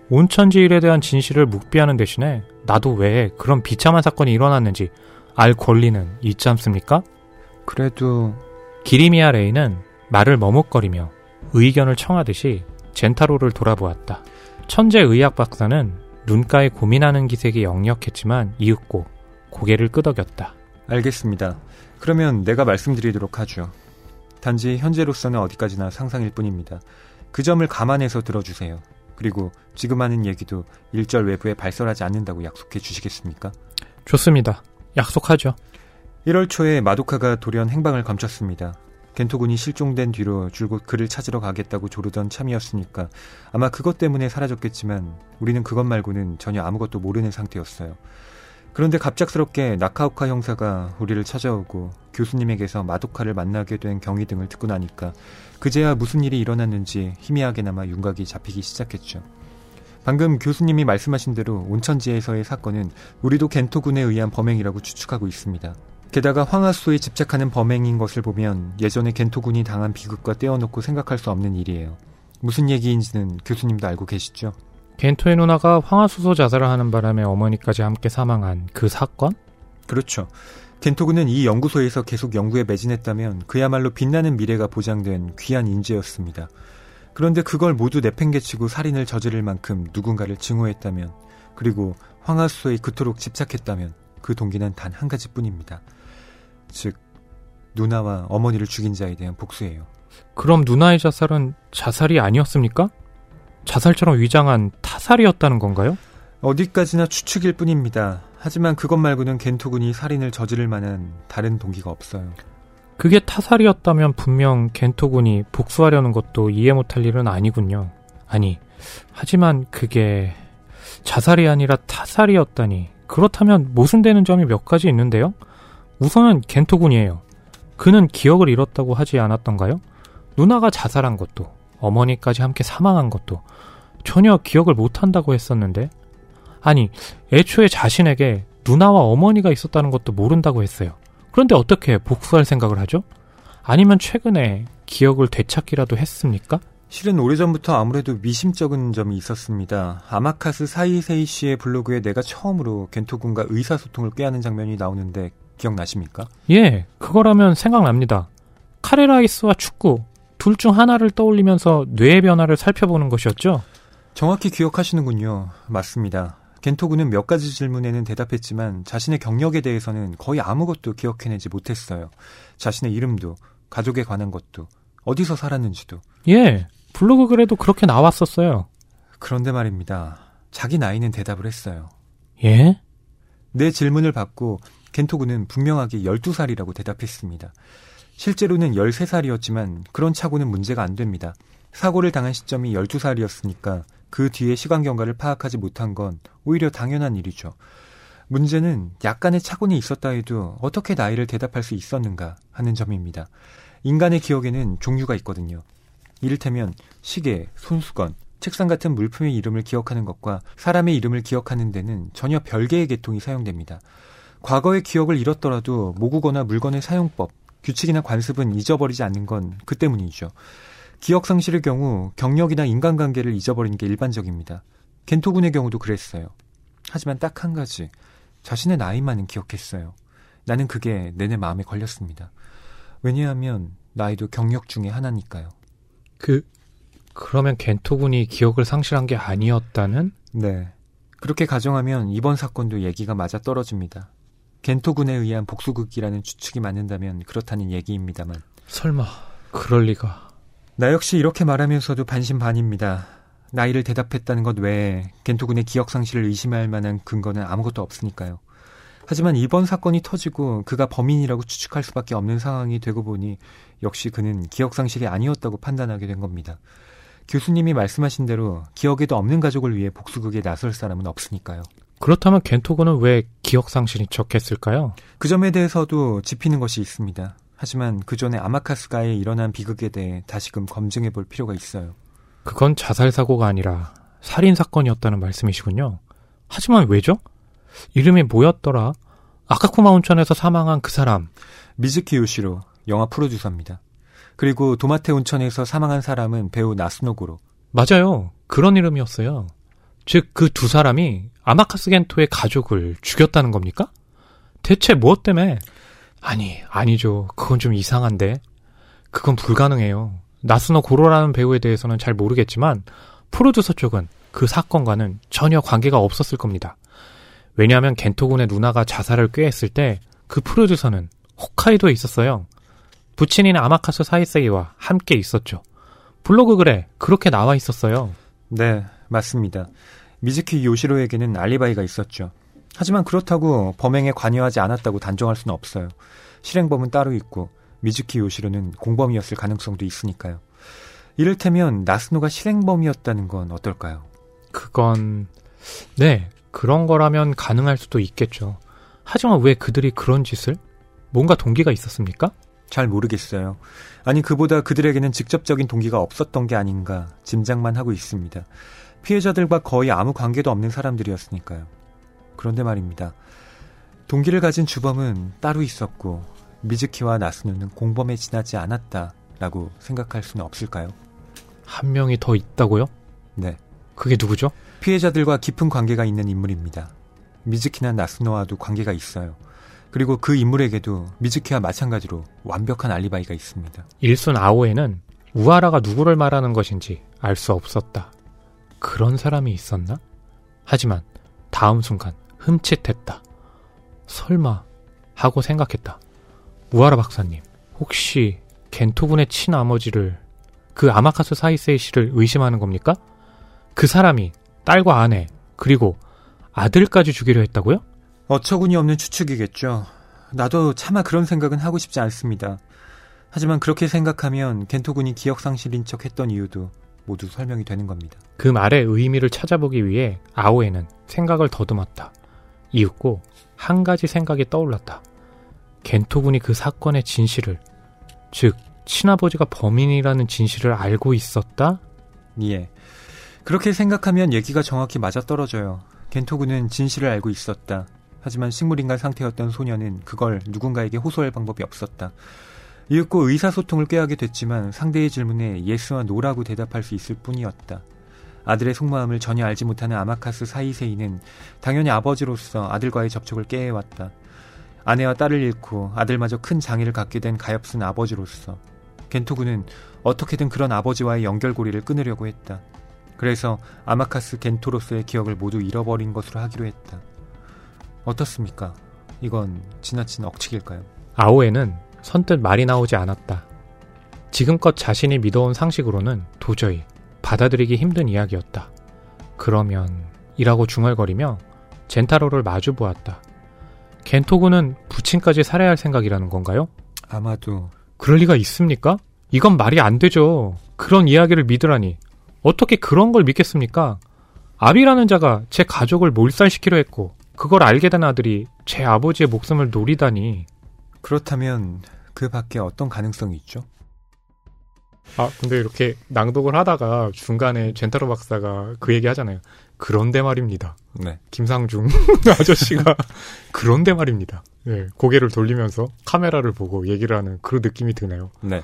온천지 일에 대한 진실을 묵비하는 대신에 나도 왜 그런 비참한 사건이 일어났는지 알 권리는 있지 않습니까? 그래도 기리미아 레이는 말을 머뭇거리며 의견을 청하듯이 젠타로를 돌아보았다. 천재 의학 박사는 눈가에 고민하는 기색이 역력했지만 이윽고 고개를 끄덕였다. 알겠습니다. 그러면 내가 말씀드리도록 하죠. 단지 현재로서는 어디까지나 상상일 뿐입니다. 그 점을 감안해서 들어주세요. 그리고 지금 하는 얘기도 일절 외부에 발설하지 않는다고 약속해 주시겠습니까? 좋습니다. 약속하죠. 1월 초에 마도카가 돌연 행방을 감췄습니다. 겐토군이 실종된 뒤로 줄곧 그를 찾으러 가겠다고 조르던 참이었으니까 아마 그것 때문에 사라졌겠지만 우리는 그것 말고는 전혀 아무것도 모르는 상태였어요. 그런데 갑작스럽게 나카오카 형사가 우리를 찾아오고 교수님에게서 마도카를 만나게 된 경위 등을 듣고 나니까 그제야 무슨 일이 일어났는지 희미하게나마 윤곽이 잡히기 시작했죠. 방금 교수님이 말씀하신 대로 온천지에서의 사건은 우리도 겐토군에 의한 범행이라고 추측하고 있습니다. 게다가 황하수에 집착하는 범행인 것을 보면 예전에 겐토군이 당한 비극과 떼어놓고 생각할 수 없는 일이에요. 무슨 얘기인지는 교수님도 알고 계시죠? 겐토의 누나가 황화수소 자살을 하는 바람에 어머니까지 함께 사망한 그 사건? 그렇죠. 겐토군은 이 연구소에서 계속 연구에 매진했다면 그야말로 빛나는 미래가 보장된 귀한 인재였습니다. 그런데 그걸 모두 내팽개치고 살인을 저지를 만큼 누군가를 증오했다면 그리고 황하수소에 그토록 집착했다면 그 동기는 단 한 가지뿐입니다. 즉 누나와 어머니를 죽인 자에 대한 복수예요. 그럼 누나의 자살은 자살이 아니었습니까? 자살처럼 위장한 타살이었다는 건가요? 어디까지나 추측일 뿐입니다. 하지만 그것 말고는 겐토군이 살인을 저지를 만한 다른 동기가 없어요. 그게 타살이었다면 분명 겐토군이 복수하려는 것도 이해 못할 일은 아니군요. 아니, 하지만 그게 자살이 아니라 타살이었다니. 그렇다면 모순되는 점이 몇 가지 있는데요? 우선은 겐토군이에요. 그는 기억을 잃었다고 하지 않았던가요? 누나가 자살한 것도, 어머니까지 함께 사망한 것도 전혀 기억을 못한다고 했었는데? 아니, 애초에 자신에게 누나와 어머니가 있었다는 것도 모른다고 했어요. 그런데 어떻게 복수할 생각을 하죠? 아니면 최근에 기억을 되찾기라도 했습니까? 실은 오래전부터 아무래도 미심쩍은 점이 있었습니다. 아마카스 사이세이 씨의 블로그에 내가 처음으로 겐토군과 의사소통을 꾀하는 장면이 나오는데 기억나십니까? 예, 그거라면 생각납니다. 카레라이스와 축구, 둘 중 하나를 떠올리면서 뇌의 변화를 살펴보는 것이었죠? 정확히 기억하시는군요. 맞습니다. 겐토군은 몇 가지 질문에는 대답했지만 자신의 경력에 대해서는 거의 아무것도 기억해내지 못했어요. 자신의 이름도, 가족에 관한 것도, 어디서 살았는지도. 예, 블로그 글에도 그렇게 나왔었어요. 그런데 말입니다. 자기 나이는 대답을 했어요. 예? 내 질문을 받고 겐토군은 분명하게 12살이라고 대답했습니다. 실제로는 13살이었지만 그런 착오는 문제가 안 됩니다. 사고를 당한 시점이 12살이었으니까 그 뒤에 시간 경과를 파악하지 못한 건 오히려 당연한 일이죠. 문제는 약간의 착오는 있었다 해도 어떻게 나이를 대답할 수 있었는가 하는 점입니다. 인간의 기억에는 종류가 있거든요. 이를테면 시계, 손수건, 책상 같은 물품의 이름을 기억하는 것과 사람의 이름을 기억하는 데는 전혀 별개의 계통이 사용됩니다. 과거의 기억을 잃었더라도 모국어나 물건의 사용법, 규칙이나 관습은 잊어버리지 않는 건 그 때문이죠. 기억 상실의 경우 경력이나 인간관계를 잊어버리는 게 일반적입니다. 겐토군의 경우도 그랬어요. 하지만 딱 한 가지, 자신의 나이만은 기억했어요. 나는 그게 내내 마음에 걸렸습니다. 왜냐하면 나이도 경력 중에 하나니까요. 그 그러면 겐토군이 기억을 상실한 게 아니었다는? 네. 그렇게 가정하면 이번 사건도 얘기가 맞아 떨어집니다. 겐토군에 의한 복수극이라는 추측이 맞는다면 그렇다는 얘기입니다만. 설마 그럴 리가. 나 역시 이렇게 말하면서도 반신반입니다. 나이를 대답했다는 것 외에 겐토군의 기억 상실을 의심할 만한 근거는 아무것도 없으니까요. 하지만 이번 사건이 터지고 그가 범인이라고 추측할 수밖에 없는 상황이 되고 보니 역시 그는 기억 상실이 아니었다고 판단하게 된 겁니다. 교수님이 말씀하신 대로 기억에도 없는 가족을 위해 복수극에 나설 사람은 없으니까요. 그렇다면 겐토군은 왜 기억 상실인 척했을까요? 그 점에 대해서도 짚이는 것이 있습니다. 하지만 그 전에 아마카스가에 일어난 비극에 대해 다시금 검증해 볼 필요가 있어요. 그건 자살 사고가 아니라 살인 사건이었다는 말씀이시군요. 하지만 왜죠? 이름이 뭐였더라? 아카쿠마 온천에서 사망한 그 사람. 미즈키 요시로 영화 프로듀서입니다. 그리고 도마테 온천에서 사망한 사람은 배우 나스노고로. 맞아요. 그런 이름이었어요. 즉, 그 두 사람이 아마카스 겐토의 가족을 죽였다는 겁니까? 대체 무엇 때문에? 아니, 아니죠. 그건 좀 이상한데. 그건 불가능해요. 나스노 고로라는 배우에 대해서는 잘 모르겠지만, 프로듀서 쪽은 그 사건과는 전혀 관계가 없었을 겁니다. 왜냐하면 겐토군의 누나가 자살을 꾀했을 때 그 프로듀서는 홋카이도에 있었어요. 부친인 아마카스 사이세이와 함께 있었죠. 블로그 글에 그렇게 나와 있었어요. 네, 맞습니다. 미즈키 요시로에게는 알리바이가 있었죠. 하지만 그렇다고 범행에 관여하지 않았다고 단정할 수는 없어요. 실행범은 따로 있고 미즈키 요시로는 공범이었을 가능성도 있으니까요. 이를테면 나스노가 실행범이었다는 건 어떨까요? 그건 네 그런 거라면 가능할 수도 있겠죠. 하지만 왜 그들이 그런 짓을? 뭔가 동기가 있었습니까? 잘 모르겠어요. 아니 그보다 그들에게는 직접적인 동기가 없었던 게 아닌가 짐작만 하고 있습니다. 피해자들과 거의 아무 관계도 없는 사람들이었으니까요. 그런데 말입니다. 동기를 가진 주범은 따로 있었고 미즈키와 나스누는 공범에 지나지 않았다라고 생각할 수는 없을까요? 한 명이 더 있다고요? 네. 그게 누구죠? 피해자들과 깊은 관계가 있는 인물입니다. 미즈키나 나스노와도 관계가 있어요. 그리고 그 인물에게도 미즈키와 마찬가지로 완벽한 알리바이가 있습니다. 일순 아오에는 우아라가 누구를 말하는 것인지 알 수 없었다. 그런 사람이 있었나? 하지만 다음 순간 흠칫했다. 설마 하고 생각했다. 우아라 박사님, 혹시 겐토군의 친아버지를 그 아마카스 사이세이 씨를 의심하는 겁니까? 그 사람이 딸과 아내 그리고 아들까지 주기로 했다고요? 어처구니 없는 추측이겠죠. 나도 차마 그런 생각은 하고 싶지 않습니다. 하지만 그렇게 생각하면 겐토군이 기억 상실인 척 했던 이유도 모두 설명이 되는 겁니다. 그 말의 의미를 찾아보기 위해 아오에는 생각을 더듬었다. 이윽고 한 가지 생각이 떠올랐다. 겐토군이 그 사건의 진실을, 즉 친아버지가 범인이라는 진실을 알고 있었다? 예. 그렇게 생각하면 얘기가 정확히 맞아떨어져요. 겐토군은 진실을 알고 있었다. 하지만 식물인간 상태였던 소녀는 그걸 누군가에게 호소할 방법이 없었다. 이윽고 의사소통을 꾀하게 됐지만 상대의 질문에 yes와 no라고 대답할 수 있을 뿐이었다. 아들의 속마음을 전혀 알지 못하는 아마카스 사이세이는 당연히 아버지로서 아들과의 접촉을 꾀해왔다. 아내와 딸을 잃고 아들마저 큰 장애를 갖게 된 가엾은 아버지로서 겐토군은 어떻게든 그런 아버지와의 연결고리를 끊으려고 했다. 그래서 아마카스 겐토로서의 기억을 모두 잃어버린 것으로 하기로 했다. 어떻습니까? 이건 지나친 억측일까요? 아오에는 선뜻 말이 나오지 않았다. 지금껏 자신이 믿어온 상식으로는 도저히 받아들이기 힘든 이야기였다. 그러면 이라고 중얼거리며 젠타로를 마주 보았다. 겐토군은 부친까지 살해할 생각이라는 건가요? 아마도 그럴 리가 있습니까? 이건 말이 안 되죠. 그런 이야기를 믿으라니. 어떻게 그런 걸 믿겠습니까? 아비라는 자가 제 가족을 몰살시키려 했고, 그걸 알게 된 아들이 제 아버지의 목숨을 노리다니. 그렇다면 그 밖에 어떤 가능성이 있죠? 아, 근데 이렇게 낭독을 하다가 중간에 젠타로 박사가 그 얘기 하잖아요. 그런데 말입니다. 네. 김상중 아저씨가 그런데 말입니다. 네, 고개를 돌리면서 카메라를 보고 얘기를 하는 그런 느낌이 드네요. 네.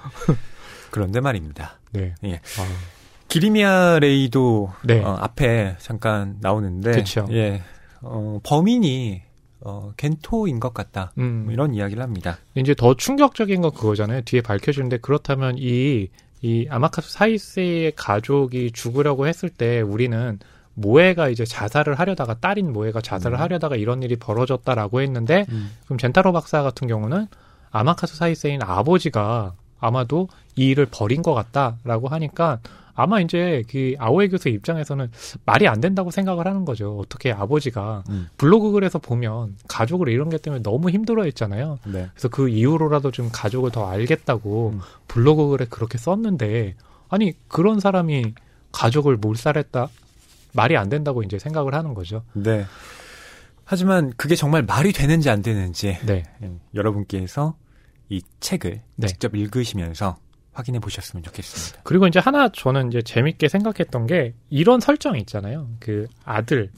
그런데 말입니다. 네. 예. 아, 기리미아 레이도 네. 어, 앞에 잠깐 나오는데 그쵸. 예. 어, 범인이 어, 겐토인 것 같다. 음. 뭐 이런 이야기를 합니다. 이제 더 충격적인 건 그거잖아요. 뒤에 밝혀지는데 그렇다면 이, 이 아마카스 사이세의 가족이 죽으려고 했을 때 우리는 모에가 이제 자살을 하려다가 딸인 모에가 자살을 음. 하려다가 이런 일이 벌어졌다라고 했는데 음. 그럼 젠타로 박사 같은 경우는 아마카스 사이세인 아버지가 아마도 이 일을 벌인 것 같다라고 하니까 아마 이제 그 아오에 교수 입장에서는 말이 안 된다고 생각을 하는 거죠. 어떻게 아버지가 음. 블로그 글에서 보면 가족을 이런 게 때문에 너무 힘들어 했잖아요. 네. 그래서 그 이후로라도 좀 가족을 더 알겠다고 음. 블로그 글에 그렇게 썼는데 아니 그런 사람이 가족을 몰살했다 말이 안 된다고 이제 생각을 하는 거죠. 네. 하지만 그게 정말 말이 되는지 안 되는지 네, 예, 여러분께서 이 책을 네. 직접 읽으시면서 확인해 보셨으면 좋겠습니다. 그리고 이제 하나 저는 이제 재밌게 생각했던 게 이런 설정 있잖아요. 그 아들,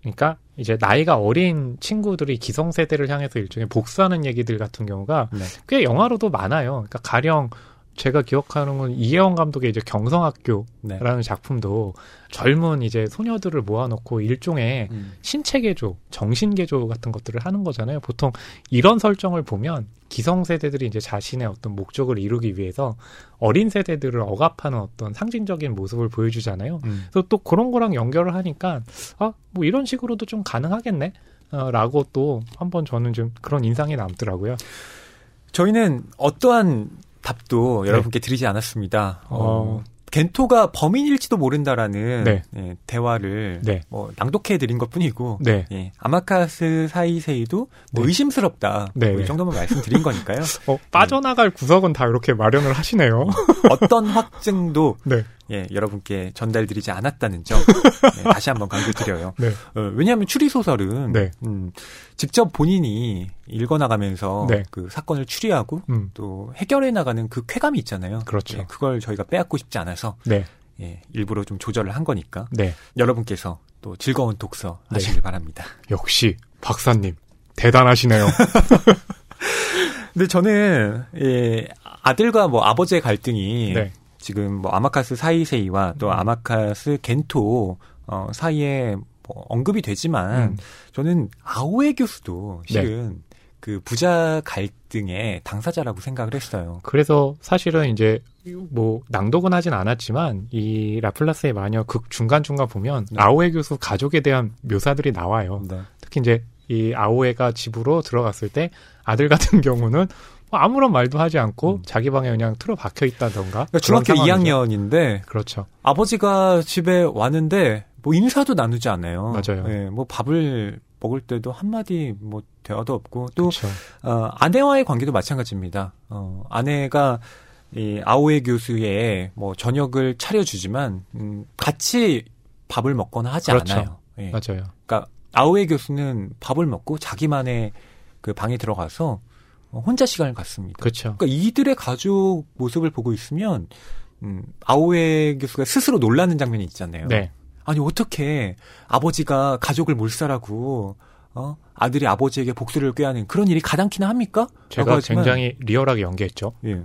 그러니까 이제 나이가 어린 친구들이 기성세대를 향해서 일종의 복수하는 얘기들 같은 경우가 네. 꽤 영화로도 많아요. 그러니까 가령 제가 기억하는 건 이혜원 감독의 이제 경성학교라는 네. 작품도 젊은 이제 소녀들을 모아놓고 일종의 음. 신체 개조, 정신 개조 같은 것들을 하는 거잖아요. 보통 이런 설정을 보면 기성 세대들이 이제 자신의 어떤 목적을 이루기 위해서 어린 세대들을 억압하는 어떤 상징적인 모습을 보여주잖아요. 음. 그래서 또 그런 거랑 연결을 하니까 아, 뭐 이런 식으로도 좀 가능하겠네. 어, 라고 또 한번 저는 좀 그런 인상이 남더라고요. 저희는 어떠한 답도 여러분께 드리지 않았습니다. 어, 어. 겐토가 범인일지도 모른다라는 네. 예, 대화를 네. 뭐 낭독해 드린 것 뿐이고 네. 예, 아마카스 사이세이도 뭐 네. 의심스럽다. 네. 뭐이 정도만 말씀드린 거니까요. 어, 빠져나갈 구석은 다 이렇게 마련을 하시네요. 어떤 확증도 네. 예, 여러분께 전달드리지 않았다는 점 예, 다시 한번 강조드려요. 네. 어, 왜냐하면 추리 소설은 네. 음, 직접 본인이 읽어나가면서 네. 그 사건을 추리하고 음. 또 해결해 나가는 그 쾌감이 있잖아요. 그렇죠. 예, 그걸 저희가 빼앗고 싶지 않아서 네. 예, 일부러 좀 조절을 한 거니까 네. 여러분께서 또 즐거운 독서 네. 하시길 바랍니다. 역시 박사님 대단하시네요. 근데 저는 예, 아들과 뭐 아버지의 갈등이 네. 지금 뭐 아마카스 사이세이와 또 음. 아마카스 겐토 어, 사이에 뭐 언급이 되지만 음. 저는 아오에 교수도 실은 그 부자 갈등의 당사자라고 생각을 했어요. 그래서 사실은 이제 뭐 낭독은 하진 않았지만 이 라플라스의 마녀 극 중간 중간 보면 네. 아오에 교수 가족에 대한 묘사들이 나와요. 네. 특히 이제 이 아오에가 집으로 들어갔을 때 아들 같은 경우는 뭐 아무런 말도 하지 않고 음. 자기 방에 그냥 틀어 박혀 있다던가. 그러니까 중학교 그런 상황이죠. 2학년인데 그렇죠. 아버지가 집에 왔는데 뭐 인사도 나누지 않아요. 맞아요. 예, 뭐 밥을 먹을 때도 한마디 뭐 대화도 없고 또 그렇죠. 어, 아내와의 관계도 마찬가지입니다. 어, 아내가 이 아오에 교수의 뭐 저녁을 차려주지만 음, 같이 밥을 먹거나 하지 그렇죠. 않아요. 예. 맞아요. 그러니까 아오에 교수는 밥을 먹고 자기만의 그 방에 들어가서 어, 혼자 시간을 갖습니다. 그렇죠. 그러니까 이들의 가족 모습을 보고 있으면 음, 아오에 교수가 스스로 놀라는 장면이 있잖아요. 네. 아니 어떻게 아버지가 가족을 몰살하고 어? 아들이 아버지에게 복수를 꾀하는 그런 일이 가당키나 합니까? 제가 하지만, 굉장히 리얼하게 연기했죠. 예.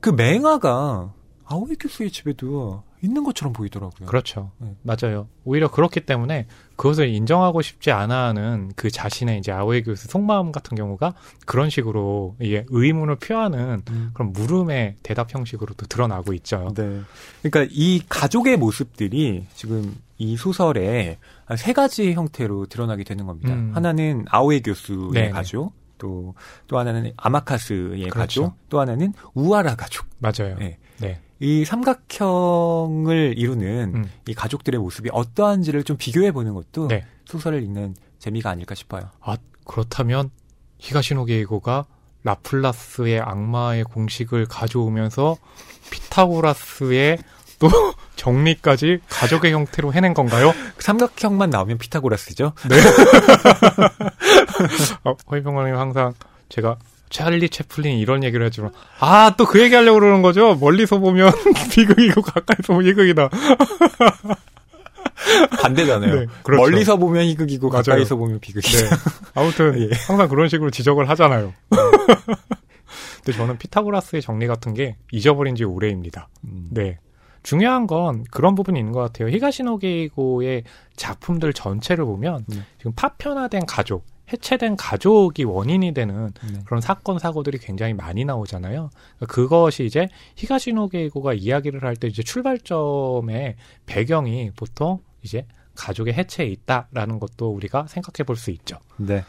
그 맹아가 아오이 교수의 집에도 있는 것처럼 보이더라고요. 그렇죠. 네. 맞아요. 오히려 그렇기 때문에 그것을 인정하고 싶지 않아 하는 그 자신의 이제 아오에 교수 속마음 같은 경우가 그런 식으로 이게 의문을 표하는 음. 그런 물음의 대답 형식으로도 드러나고 있죠. 네. 그러니까 이 가족의 모습들이 지금 이 소설에 한세 가지 형태로 드러나게 되는 겁니다. 음. 하나는 아오에 교수의 네네. 가족, 또, 또 하나는 아마카스의 그렇죠. 가족, 또 하나는 우아라 가족. 맞아요. 네. 네. 이 삼각형을 이루는 음. 이 가족들의 모습이 어떠한지를 좀 비교해 보는 것도 네. 소설을 읽는 재미가 아닐까 싶어요. 아, 그렇다면 히가시노 게이고가 라플라스의 악마의 공식을 가져오면서 피타고라스의 또 정리까지 가족의 형태로 해낸 건가요? 삼각형만 나오면 피타고라스죠. 어, 허이평원님 항상 제가 찰리 채플린 이런 얘기를 하지만 아또 그 얘기 하려고 그러는 거죠? 멀리서 보면 비극이고 가까이서 보면 희극이다. 반대잖아요. 네, 그렇죠. 멀리서 보면 희극이고 맞아요. 가까이서 보면 비극이죠. 네. 아무튼 예. 항상 그런 식으로 지적을 하잖아요. 근데 저는 피타고라스의 정리 같은 게 잊어버린 지 오래입니다. 음. 네. 중요한 건 그런 부분이 있는 것 같아요. 히가시노 게이고의 작품들 전체를 보면 네. 지금 파편화된 가족, 해체된 가족이 원인이 되는 네. 그런 사건 사고들이 굉장히 많이 나오잖아요. 그러니까 그것이 이제 히가시노 게이고가 이야기를 할 때 이제 출발점의 배경이 보통 이제 가족의 해체에 있다라는 것도 우리가 생각해 볼 수 있죠. 네.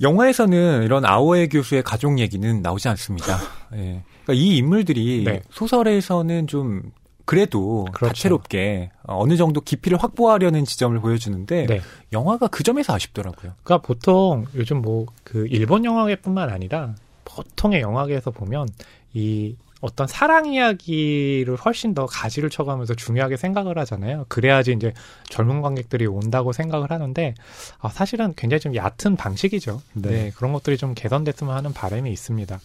영화에서는 이런 아오에 교수의 가족 얘기는 나오지 않습니다. 예. 그러니까 이 인물들이 네. 소설에서는 좀 그래도 그렇죠. 다채롭게 어, 어느 정도 깊이를 확보하려는 지점을 보여주는데 네. 영화가 그 점에서 아쉽더라고요. 그러니까 보통 요즘 뭐 그 일본 영화계뿐만 아니라 보통의 영화계에서 보면 이 어떤 사랑 이야기를 훨씬 더 가지를 쳐가면서 중요하게 생각을 하잖아요. 그래야지 이제 젊은 관객들이 온다고 생각을 하는데 아, 사실은 굉장히 좀 얕은 방식이죠. 네. 네. 그런 것들이 좀 개선됐으면 하는 바람이 있습니다.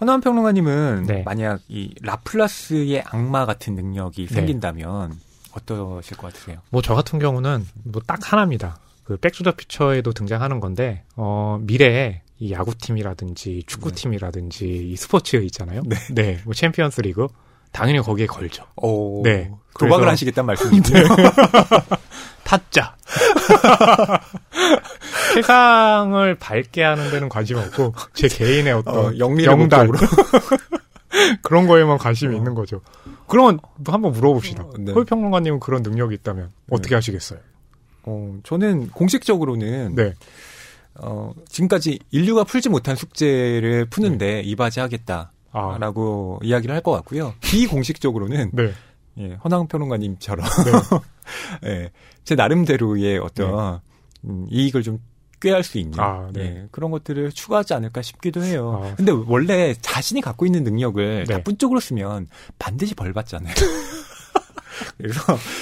허남웅 평론가님은 네. 만약 이 라플라스의 악마 같은 능력이 네. 생긴다면 어떠실 것 같으세요? 뭐 저 같은 경우는 뭐 딱 하나입니다. 그 Back to the Future에도 등장하는 건데 어 미래에 이 야구팀이라든지 축구팀이라든지 이 스포츠 있잖아요. 네. 뭐 챔피언스 리그 당연히 거기에 걸죠. 오, 네. 도박을 하시겠다는 말씀이군요. 타짜. 세상을 밝게 하는 데는 관심 없고 제 개인의 어떤 어, 영달. 그런 거에만 관심이 있는 거죠. 그러면 한번 물어봅시다. 어, 네. 홀평론가님은 그런 능력이 있다면 어떻게 하시겠어요? 어, 저는 공식적으로는 네. 어, 지금까지 인류가 풀지 못한 숙제를 푸는데 이바지하겠다라고 아, 이야기를 할 것 같고요. 비공식적으로는 네. 예, 허나은 평론가님처럼 예, 제 나름대로의 어떤 음, 이익을 좀 꾀할 수 있는 아, 네. 예, 그런 것들을 추구하지 않을까 싶기도 해요. 아. 근데 원래 자신이 갖고 있는 능력을 네. 나쁜 쪽으로 쓰면 반드시 벌 받잖아요. 그래서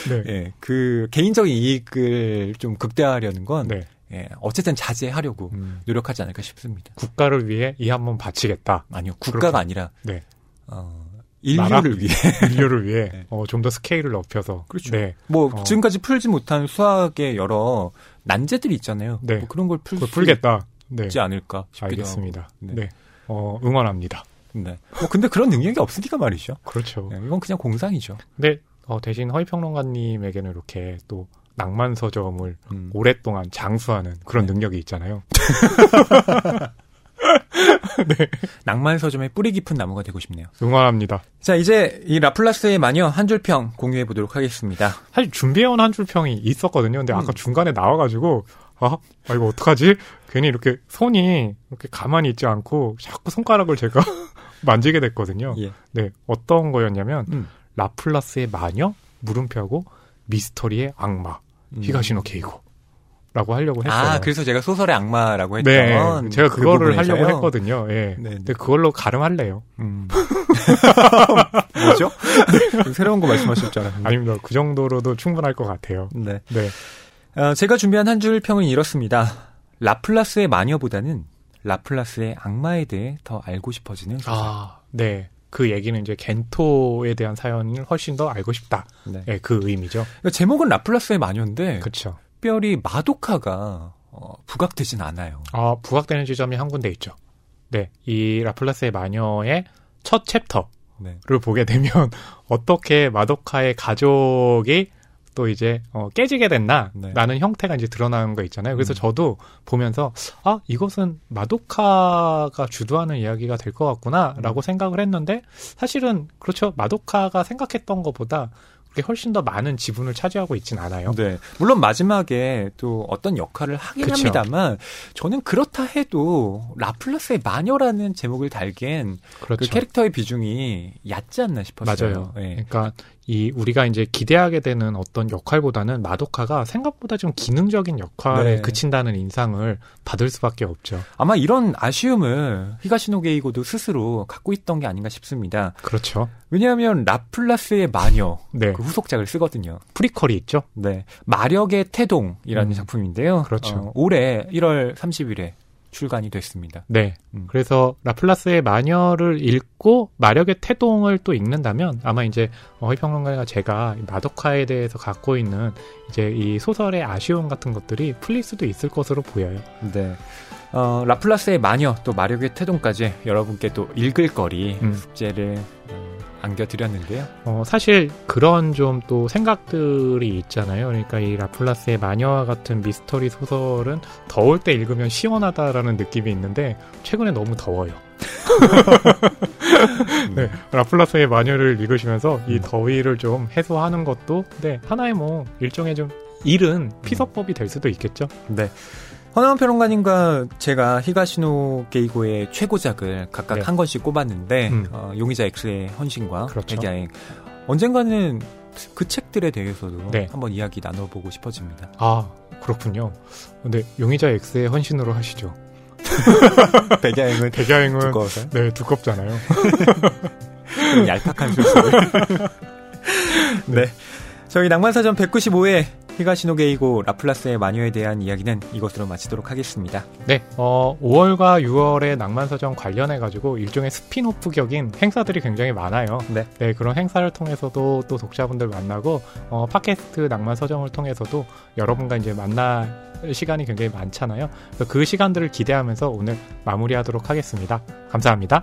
네. 예, 그 개인적인 이익을 좀 극대화하려는 건 네. 예, 어쨌든 자제하려고 음, 노력하지 않을까 싶습니다. 국가를 위해 이 한 번 바치겠다. 아니요, 국가가 그렇죠. 아니라 네. 어? 인류를 위해 인류를 위해 네. 어, 좀 더 스케일을 높여서 그렇죠. 네. 뭐 어. 지금까지 풀지 못한 수학의 여러 난제들이 있잖아요. 네. 뭐 그런 걸 풀 풀겠다. 네. 있지 않을까 싶기도 알겠습니다. 네. 네. 어, 응원합니다. 네. 뭐 근데 그런 능력이 없으니까 말이죠. 그렇죠. 네, 이건 그냥 공상이죠. 근데 어, 대신 허희 평론가님에게는 이렇게 또 낭만 서점을 음. 오랫동안 장수하는 그런 네. 능력이 있잖아요. 낭만 서점의 뿌리 깊은 나무가 되고 싶네요. 응원합니다. 자, 이제 이 라플라스의 마녀 한 줄평 공유해 보도록 하겠습니다. 사실 준비해온 한 줄 평이 있었거든요. 근데 아까 음. 중간에 나와가지고 아, 아, 이거 어떡하지? 괜히 이렇게 손이 이렇게 가만히 있지 않고 자꾸 손가락을 제가 만지게 됐거든요. 예. 네, 어떤 거였냐면 음. 라플라스의 마녀 물음표하고 미스터리의 악마 음. 히가시노 케이고 라고 하려고 했어요. 아, 그래서 제가 소설의 악마라고 했던 네, 제가 그 그거를 부분에서요? 하려고 했거든요. 예. 네, 네. 근데 그걸로 가름할래요. 음. 뭐죠? 새로운 거 말씀하실 줄 알았는데. 아닙니다. 그 정도로도 충분할 것 같아요. 네. 네. 어, 제가 준비한 한 줄 평은 이렇습니다. 라플라스의 마녀보다는 라플라스의 악마에 대해 더 알고 싶어지는 소설. 아, 네. 그 얘기는 이제 겐토에 대한 사연을 훨씬 더 알고 싶다. 네. 예, 그 의미죠. 그러니까 제목은 라플라스의 마녀인데 그렇죠. 특별히 마도카가 어, 부각되진 않아요. 아, 부각되는 지점이 한 군데 있죠. 네. 이 라플라스의 마녀의 첫 챕터를 네. 보게 되면 어떻게 마도카의 가족이 또 이제 어, 깨지게 됐나 네. 라는 형태가 이제 드러나는 거 있잖아요. 그래서 음. 저도 보면서 아 이것은 마도카가 주도하는 이야기가 될 것 같구나라고 음. 생각을 했는데 사실은 그렇죠. 마도카가 생각했던 것보다 훨씬 더 많은 지분을 차지하고 있진 않아요. 네. 물론 마지막에 또 어떤 역할을 하긴 그쵸. 합니다만 저는 그렇다 해도 라플라스의 마녀라는 제목을 달기엔 그렇죠. 그 캐릭터의 비중이 얕지 않나 싶었어요. 맞아요. 예. 그러니까 이 우리가 이제 기대하게 되는 어떤 역할보다는 마도카가 생각보다 좀 기능적인 역할에 네. 그친다는 인상을 받을 수밖에 없죠. 아마 이런 아쉬움을 히가시노 게이고도 스스로 갖고 있던 게 아닌가 싶습니다. 그렇죠. 왜냐하면 라플라스의 마녀 네. 그 후속작을 쓰거든요. prequel이 있죠. 네, 마력의 태동이라는 음. 작품인데요. 그렇죠. 어, 올해 1월 30일에 출간이 됐습니다. 네. 음. 그래서 라플라스의 마녀를 읽고 마력의 태동을 또 읽는다면 아마 이제 어휘평론가가 제가 이 마도카에 대해서 갖고 있는 이제 이 소설의 아쉬움 같은 것들이 풀릴 수도 있을 것으로 보여요. 네. 어, 라플라스의 마녀 또 마력의 태동까지 여러분께 또 읽을 거리 음. 숙제를 음, 안겨드렸는데요. 어, 사실 그런 좀 또 생각들이 있잖아요. 그러니까 이 라플라스의 마녀와 같은 미스터리 소설은 더울 때 읽으면 시원하다라는 느낌이 있는데 최근에 너무 더워요. 네, 라플라스의 마녀를 읽으시면서 이 음. 더위를 좀 해소하는 것도 네, 하나의 뭐 일종의 좀 일은 피서법이 될 수도 있겠죠. 네. 허나원 평론가님과 제가 히가시노 게이고의 최고작을 각각 네. 한 권씩 꼽았는데 음. 어, 용의자 X의 헌신과 그렇죠. 백야행 언젠가는 그 책들에 대해서도 네. 한번 이야기 나눠보고 싶어집니다. 아 그렇군요. 근데 용의자 X의 헌신으로 하시죠. 백야행은 백야행은 두꺼워서 네 두껍잖아요. 좀 얄팍한 소설. 네. 저희 낭만사전 195회 히가시노 게이고 라플라스의 마녀에 대한 이야기는 이것으로 마치도록 하겠습니다. 네, 어, 5월과 6월의 낭만서점 관련해가지고 일종의 스피노프 격인 행사들이 굉장히 많아요. 네. 그런 행사를 통해서도 또 독자분들 만나고, 어, 팟캐스트 낭만서점을 통해서도 여러분과 이제 만날 시간이 굉장히 많잖아요. 그 시간들을 기대하면서 오늘 마무리하도록 하겠습니다. 감사합니다.